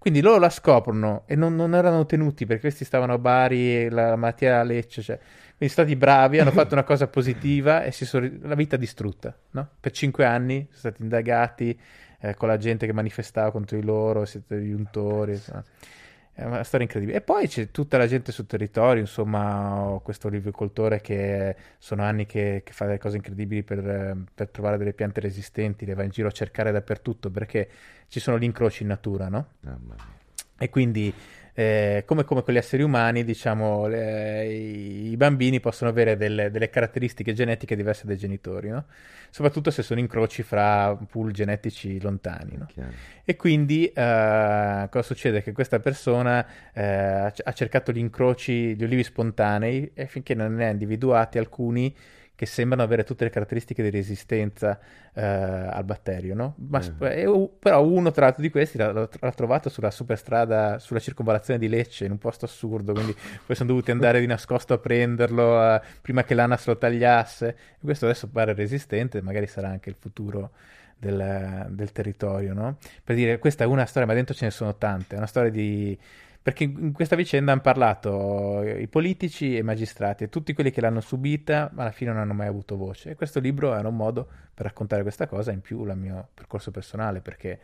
Quindi loro la scoprono e non, non erano tenuti perché questi stavano a Bari, la malattia a Lecce, cioè. Quindi sono stati bravi, hanno fatto una cosa positiva e si sono, la vita distrutta, no? Per cinque anni sono stati indagati eh, con la gente che manifestava contro di loro, siete gli untori, insomma. È una storia incredibile. E poi c'è tutta la gente sul territorio, insomma, ho questo olivicoltore che sono anni che, che fa delle cose incredibili per, eh, per trovare delle piante resistenti, le va in giro a cercare dappertutto perché ci sono gli incroci in natura, no? Mamma mia. E quindi, eh, come, come con gli esseri umani, diciamo, le- i, bambini possono avere delle, delle caratteristiche genetiche diverse dai genitori, no? Soprattutto se sono incroci fra pool genetici lontani, no? E quindi eh, cosa succede? Che questa persona eh, ha ha cercato gli incroci, gli olivi spontanei e finché non ne ha individuati alcuni che sembrano avere tutte le caratteristiche di resistenza eh, al batterio, no? Ma, u- però uno tra l'altro di questi l'ha, l'ha- trovato sulla superstrada, sulla circonvallazione di Lecce, in un posto assurdo, quindi poi sono dovuti andare di nascosto a prenderlo eh, prima che l'ANAS lo tagliasse. E questo adesso pare resistente, magari sarà anche il futuro del, del territorio, no? Per dire, questa è una storia, ma dentro ce ne sono tante, è una storia di... Perché in questa vicenda hanno parlato i politici e i magistrati e tutti quelli che l'hanno subita, ma alla fine non hanno mai avuto voce. E questo libro era un modo per raccontare questa cosa, in più il mio percorso personale, perché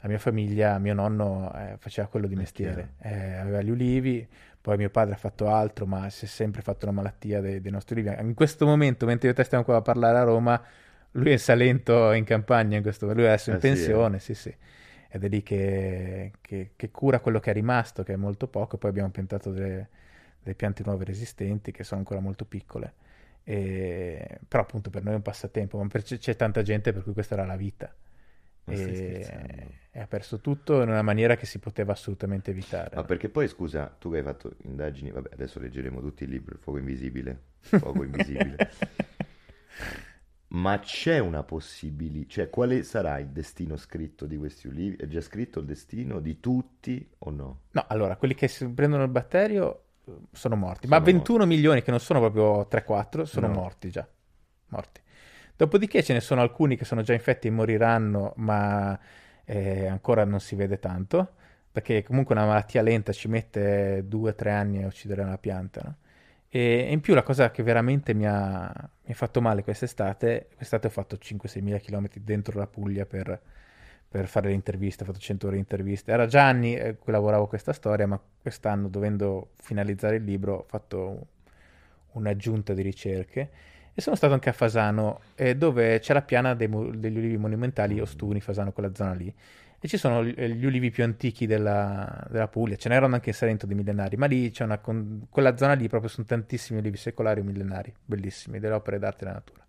la mia famiglia, mio nonno eh, faceva quello di mestiere, Eh, aveva gli ulivi, poi mio padre ha fatto altro, ma si è sempre fatto una malattia dei, dei nostri ulivi. In questo momento, mentre io e te stiamo qua a parlare a Roma, lui è in Salento in campagna, in questo, lui è adesso in sì, eh? pensione, sì, sì. Ed è lì che, che- che cura quello che è rimasto, che è molto poco. Poi abbiamo piantato delle, delle piante nuove resistenti, che sono ancora molto piccole. E- però appunto per noi è un passatempo, ma per- c'è, tanta gente per cui questa era la vita. E, e ha perso tutto in una maniera che si poteva assolutamente evitare. Ma no? perché poi, scusa, tu che hai fatto indagini, vabbè, adesso leggeremo tutti il libro, Il fuoco invisibile, Fuoco invisibile. Ma c'è una possibilità, cioè quale sarà il destino scritto di questi ulivi? È già scritto il destino di tutti o no? No, allora, quelli che si prendono il batterio eh, sono morti, ma Sono 21 milioni che non sono proprio 3-4 sono No. morti già, morti. Dopodiché ce ne sono alcuni che sono già infetti e moriranno, ma eh, ancora non si vede tanto, perché comunque una malattia lenta ci mette 2-3 anni a uccidere una pianta, no? E in più la cosa che veramente mi ha, mi ha fatto male quest'estate, quest'estate ho fatto 5-6 mila chilometri dentro la Puglia per, per fare le interviste, ho fatto 100 ore di interviste. Era già anni eh, che lavoravo questa storia, ma quest'anno, dovendo finalizzare il libro, ho fatto un'aggiunta di ricerche e sono stato anche a Fasano, eh, dove c'è la piana dei degli ulivi monumentali Ostuni, Fasano, quella zona lì. E ci sono gli gli ulivi più antichi della, della Puglia, ce n'erano anche in Salento di millenari, ma lì c'è una, quella zona lì proprio sono tantissimi ulivi secolari o millenari, bellissimi, delle opere d'arte della natura.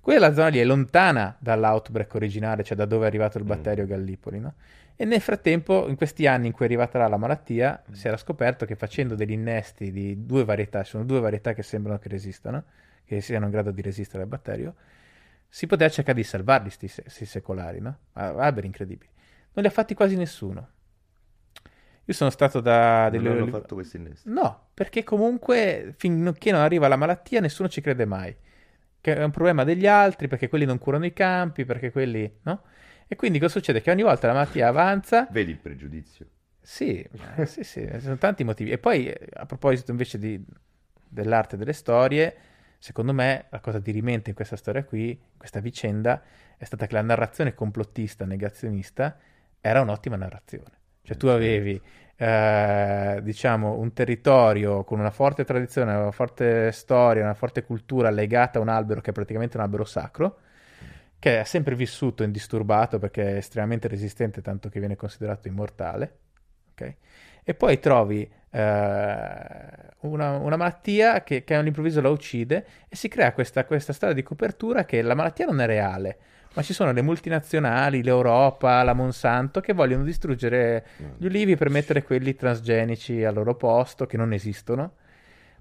Quella zona lì è lontana dall'outbreak originale, cioè da dove è arrivato il batterio Gallipoli, no? E nel frattempo, in questi anni in cui è arrivata là la malattia, si era scoperto che facendo degli innesti di due varietà, sono due varietà che sembrano che resistano, che siano in grado di resistere al batterio, si poteva cercare di salvarli, questi secolari, no? Alberi incredibili. Non li ha fatti quasi nessuno. Io sono stato da... Non hanno fatto questi innesti? No, perché comunque finché non arriva la malattia nessuno ci crede mai. Che è un problema degli altri, perché quelli non curano i campi, perché quelli... no? E quindi cosa succede? Che ogni volta la malattia avanza... Vedi il pregiudizio? Sì, sì, sì, ci sono tanti motivi. E poi, eh, a proposito invece di, dell'arte delle storie, secondo me la cosa dirimente in questa storia qui, questa vicenda, è stata che la narrazione complottista, negazionista, era un'ottima narrazione. Cioè tu avevi, eh, diciamo, un territorio con una forte tradizione, una forte storia, una forte cultura legata a un albero che è praticamente un albero sacro, che è sempre vissuto indisturbato perché è estremamente resistente, tanto che viene considerato immortale. Okay? E poi trovi eh, una, una, malattia che, che, all'improvviso la uccide e si crea questa, questa storia di copertura che la malattia non è reale, ma ci sono le multinazionali, l'Europa, la Monsanto che vogliono distruggere gli ulivi per mettere quelli transgenici al loro posto, che non esistono.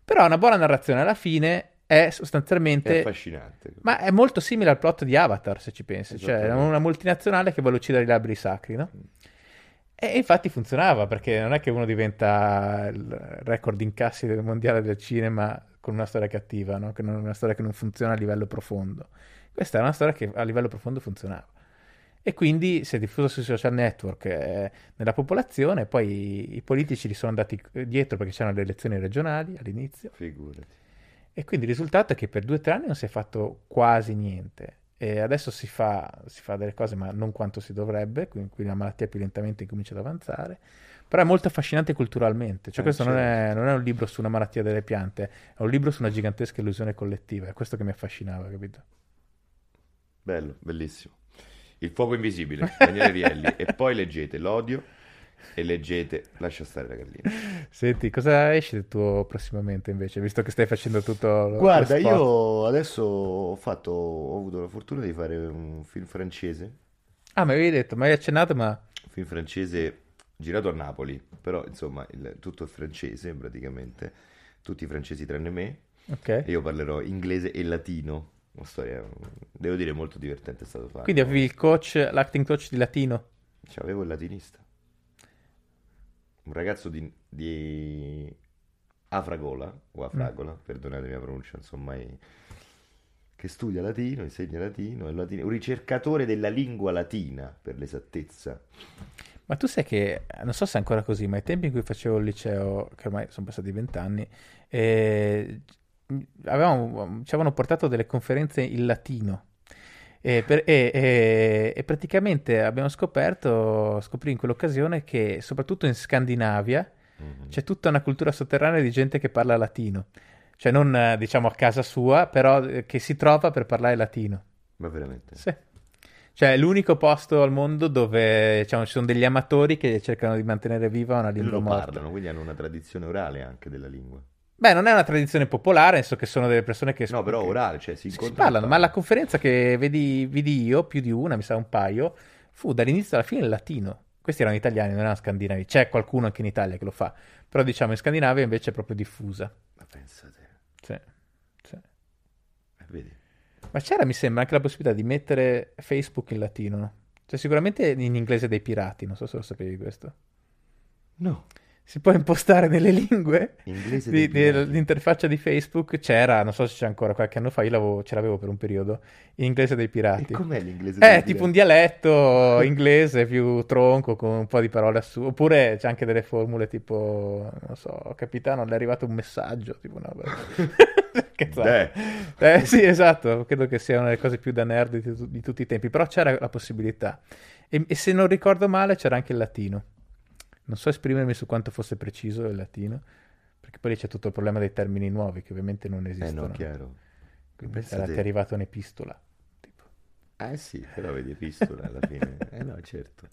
Però una buona narrazione alla fine è sostanzialmente... È affascinante. Ma è molto simile al plot di Avatar, se ci pensi. Cioè, una multinazionale che vuole uccidere i labbri sacri, no? E infatti funzionava, perché non è che uno diventa il record incassi del mondiale del cinema con una storia cattiva, no? Che non è una storia che non funziona a livello profondo. Questa è una storia che a livello profondo funzionava. E quindi si è diffuso sui social network eh, nella popolazione, poi i politici gli sono andati dietro perché c'erano le elezioni regionali all'inizio. Figurati. E quindi il risultato è che per due o tre anni non si è fatto quasi niente. E adesso si fa, si fa delle cose, ma non quanto si dovrebbe, quindi, quindi la malattia più lentamente comincia ad avanzare. Però è molto affascinante culturalmente. Cioè, eh, questo certo. non, è, certo. non, è, un libro su una malattia delle piante, è un libro su una gigantesca illusione collettiva. È questo che mi affascinava, capito? Bello, bellissimo. Il fuoco invisibile, Daniele Rielli. e poi leggete L'odio e leggete Lascia stare la gallina. Senti, cosa esce del tuo prossimamente invece, visto che stai facendo tutto lo Guarda, lo io adesso ho fatto, ho avuto la fortuna di fare un film francese. Ah, mi avevi detto, mi hai accennato, ma... Un film francese girato a Napoli, però insomma il, tutto è francese praticamente, tutti francesi tranne me. Ok. E io parlerò inglese e latino. Una storia, devo dire, molto divertente è stato fatto. Quindi avevi il coach, l'acting coach di latino? Cioè, avevo il latinista un ragazzo di, di Afragola, o Afragola, mm. perdonate la mia pronuncia, insomma, che studia latino, insegna latino, latino, un ricercatore della lingua latina, per l'esattezza. Ma tu sai che, non so se è ancora così, ma ai tempi in cui facevo il liceo, che ormai sono passati vent'anni, eh, ci avevano portato delle conferenze in latino e, per, e, e, e, praticamente abbiamo scoperto, scoprì in quell'occasione che soprattutto in Scandinavia mm-hmm. c'è tutta una cultura sotterranea di gente che parla latino. Cioè non diciamo a casa sua, però eh, che si trova per parlare latino. Ma veramente? Sì. Cioè è l'unico posto al mondo dove diciamo, ci sono degli amatori che cercano di mantenere viva una lingua e lo morta. parlano, quindi hanno una tradizione orale anche della lingua. Beh, non è una tradizione popolare, nel senso che sono delle persone che... No, però orale, cioè si, si parlano, ma la conferenza che vedi, vidi io, più di una, mi sa un paio, fu dall'inizio alla fine in latino. Questi erano italiani, non erano scandinavi. C'è qualcuno anche in Italia che lo fa, però diciamo in Scandinavia invece è proprio diffusa. Ma pensate. Sì, sì. Eh, vedi. Ma c'era, mi sembra, anche la possibilità di mettere Facebook in latino, no? Cioè sicuramente in inglese dei pirati, non so se lo sapevi questo. No si può impostare nelle lingue di, di, l'interfaccia di Facebook c'era, non so se c'è ancora qualche anno fa, io ce l'avevo per un periodo, in inglese dei pirati. E com'è l'inglese dei eh, pirati? tipo un dialetto inglese più tronco con un po' di parole assurde, oppure c'è anche delle formule tipo, non so, capitano, le è arrivato un messaggio, tipo no, che eh, sì, esatto, credo che sia una delle cose più da nerd di, di tutti i tempi, però c'era la possibilità. E, e se non ricordo male c'era anche il latino. Non so esprimermi su quanto fosse preciso il latino, perché poi c'è tutto il problema dei termini nuovi che ovviamente non esistono. Eh no, chiaro. Quindi sarà è arrivata un'epistola. Tipo. Eh sì, però vedi epistola alla fine. eh no, certo.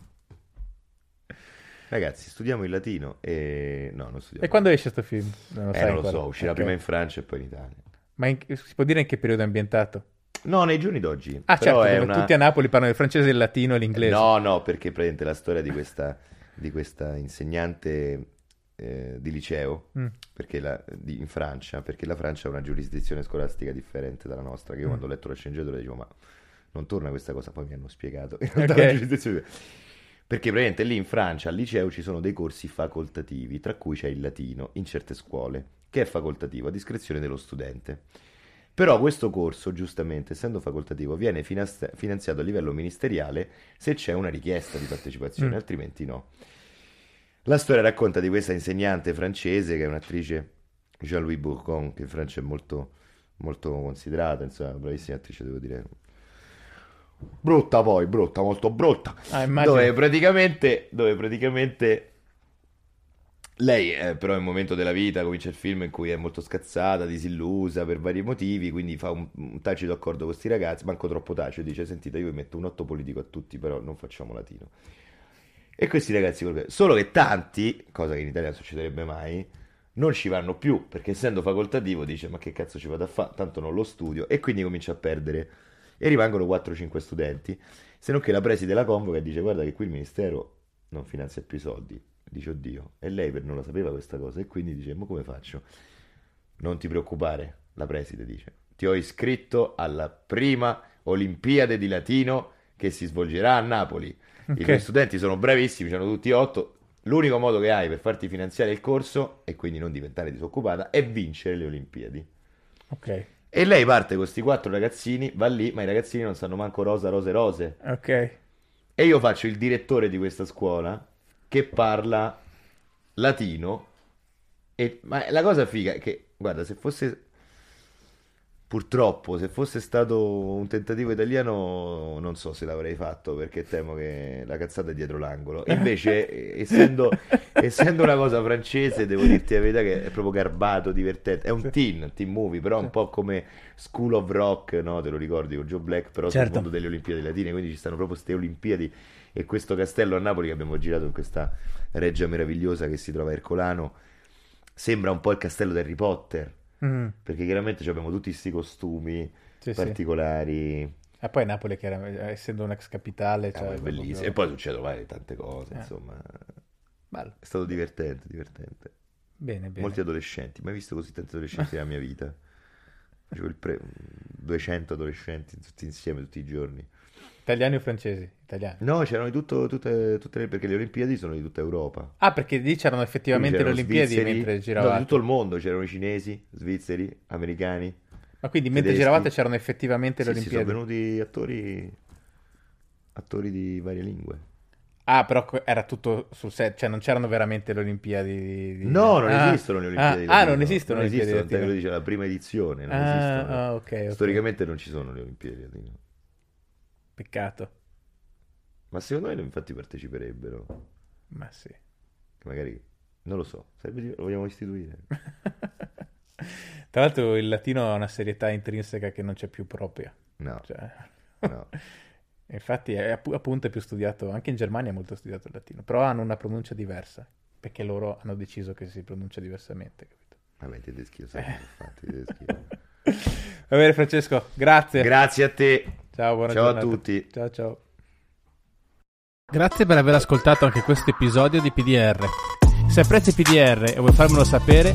Ragazzi, studiamo il latino e... No, non studiamo. E quando esce questo film? Non lo, eh, non lo so, uscirà okay. prima in Francia e poi in Italia. Ma in... si può dire in che periodo è ambientato? No, nei giorni d'oggi. Ah, certo, una- tutti a Napoli parlano il francese, il latino e l'inglese. No, no, perché praticamente la storia di questa, di questa insegnante eh, di liceo, Mm. perché la- di- in Francia, perché la Francia ha una giurisdizione scolastica differente dalla nostra, che io Mm. quando ho letto la sceneggiatura dicevo, ma non torna questa cosa, poi mi hanno spiegato. In realtà Ok. la giurisdizione- Perché praticamente lì in Francia al liceo ci sono dei corsi facoltativi, tra cui c'è il latino in certe scuole, che è facoltativo a discrezione dello studente. Però questo corso, giustamente, essendo facoltativo, viene finanziato a livello ministeriale se c'è una richiesta di partecipazione, Mm. altrimenti no. La storia racconta di questa insegnante francese che è un'attrice, Jean-Louis Bourgon, che in Francia è molto, molto considerata, insomma, bravissima attrice, devo dire. Brutta poi, brutta, molto brutta. Ah. Dove praticamente, dove praticamente lei, eh, però, in un momento della vita comincia il film in cui è molto scazzata, disillusa per vari motivi, quindi fa un, un tacito accordo con questi ragazzi, manco troppo tacito, dice: Sentite, io vi metto un otto politico a tutti, però non facciamo latino. E questi ragazzi, solo che tanti, cosa che in Italia non succederebbe mai, non ci vanno più perché essendo facoltativo dice: Ma che cazzo ci vado a fare? Tanto non lo studio, e quindi comincia a perdere. E rimangono 4-5 studenti. Se non che la preside la convoca e dice: Guarda, che qui il ministero non finanzia più i soldi. Dice: Oddio, e lei per- non la sapeva questa cosa, e quindi dice: Ma come faccio? Non ti preoccupare, la preside dice: Ti ho iscritto alla prima Olimpiade di latino che si svolgerà a Napoli. I Ok. tuoi studenti sono bravissimi, sono tutti otto. L'unico modo che hai per farti finanziare il corso e quindi non diventare disoccupata è vincere le Olimpiadi. Ok, E lei parte con questi quattro ragazzini, va lì, ma i ragazzini non sanno manco rosa, rose, rose. ok. E io faccio il direttore di questa scuola che parla latino. E, ma la cosa figa è che, guarda, se fosse purtroppo, se fosse stato un tentativo italiano, non so se l'avrei fatto perché temo che la cazzata è dietro l'angolo. Invece, essendo, essendo una cosa francese, devo dirti la verità che è proprio garbato, divertente. È un teen, teen movie, però un po' come School of Rock, no? Te lo ricordi con Joe Black, però sul Certo. mondo delle Olimpiadi Latine, quindi ci stanno proprio queste Olimpiadi e questo castello a Napoli che abbiamo girato in questa reggia meravigliosa che si trova a Ercolano sembra un po' il castello di Harry Potter. Mm, perché chiaramente abbiamo tutti questi costumi sì, sì. particolari. E poi Napoli, che era- essendo un'ex capitale, eh, cioè, è bellissimo. E poi succedono vai, tante cose Eh. insomma. Bello. è stato divertente divertente. Bene, bene. molti adolescenti. Mai visto così tanti adolescenti nella mia vita? Facevo il pre 200 adolescenti tutti insieme tutti i giorni Italiani o francesi? Italiani. no c'erano di tutto tutte, tutte le perché le Olimpiadi sono di tutta Europa Ah, perché lì c'erano effettivamente le c'erano Olimpiadi svizzeri, mentre no, di giravate. tutto il mondo c'erano i cinesi, svizzeri, americani. Ma quindi mentre tedeschi. giravate c'erano effettivamente le Sì, sì, sono Olimpiadi. venuti attori attori di varie lingue. Ah, però era tutto sul set, cioè non c'erano veramente le Olimpiadi di... No, non Ah, esistono le Olimpiadi ah, di ah, latino. non esistono Non le Olimpiadi esistono, dice la prima edizione, non Ah, esistono. ah, ok, ok. Storicamente non ci sono le Olimpiadi di latino. Peccato. Ma secondo me infatti parteciperebbero. Ma sì. Magari non lo so, sarebbe lo vogliamo istituire. Tra l'altro il latino ha una serietà intrinseca che non c'è più propria. No, Cioè, no. infatti è appu- appunto è più studiato, anche in Germania è molto studiato il latino, però hanno una pronuncia diversa, perché loro hanno deciso che si pronuncia diversamente, capito? Vabbè, i tedeschi lo sanno, infatti, i tedeschi. Va bene Francesco, grazie. Grazie a te. ciao, buona Ciao a tutti. Ciao, ciao. Grazie per aver ascoltato anche questo episodio di PDR. Se apprezzi PDR e vuoi farmelo sapere,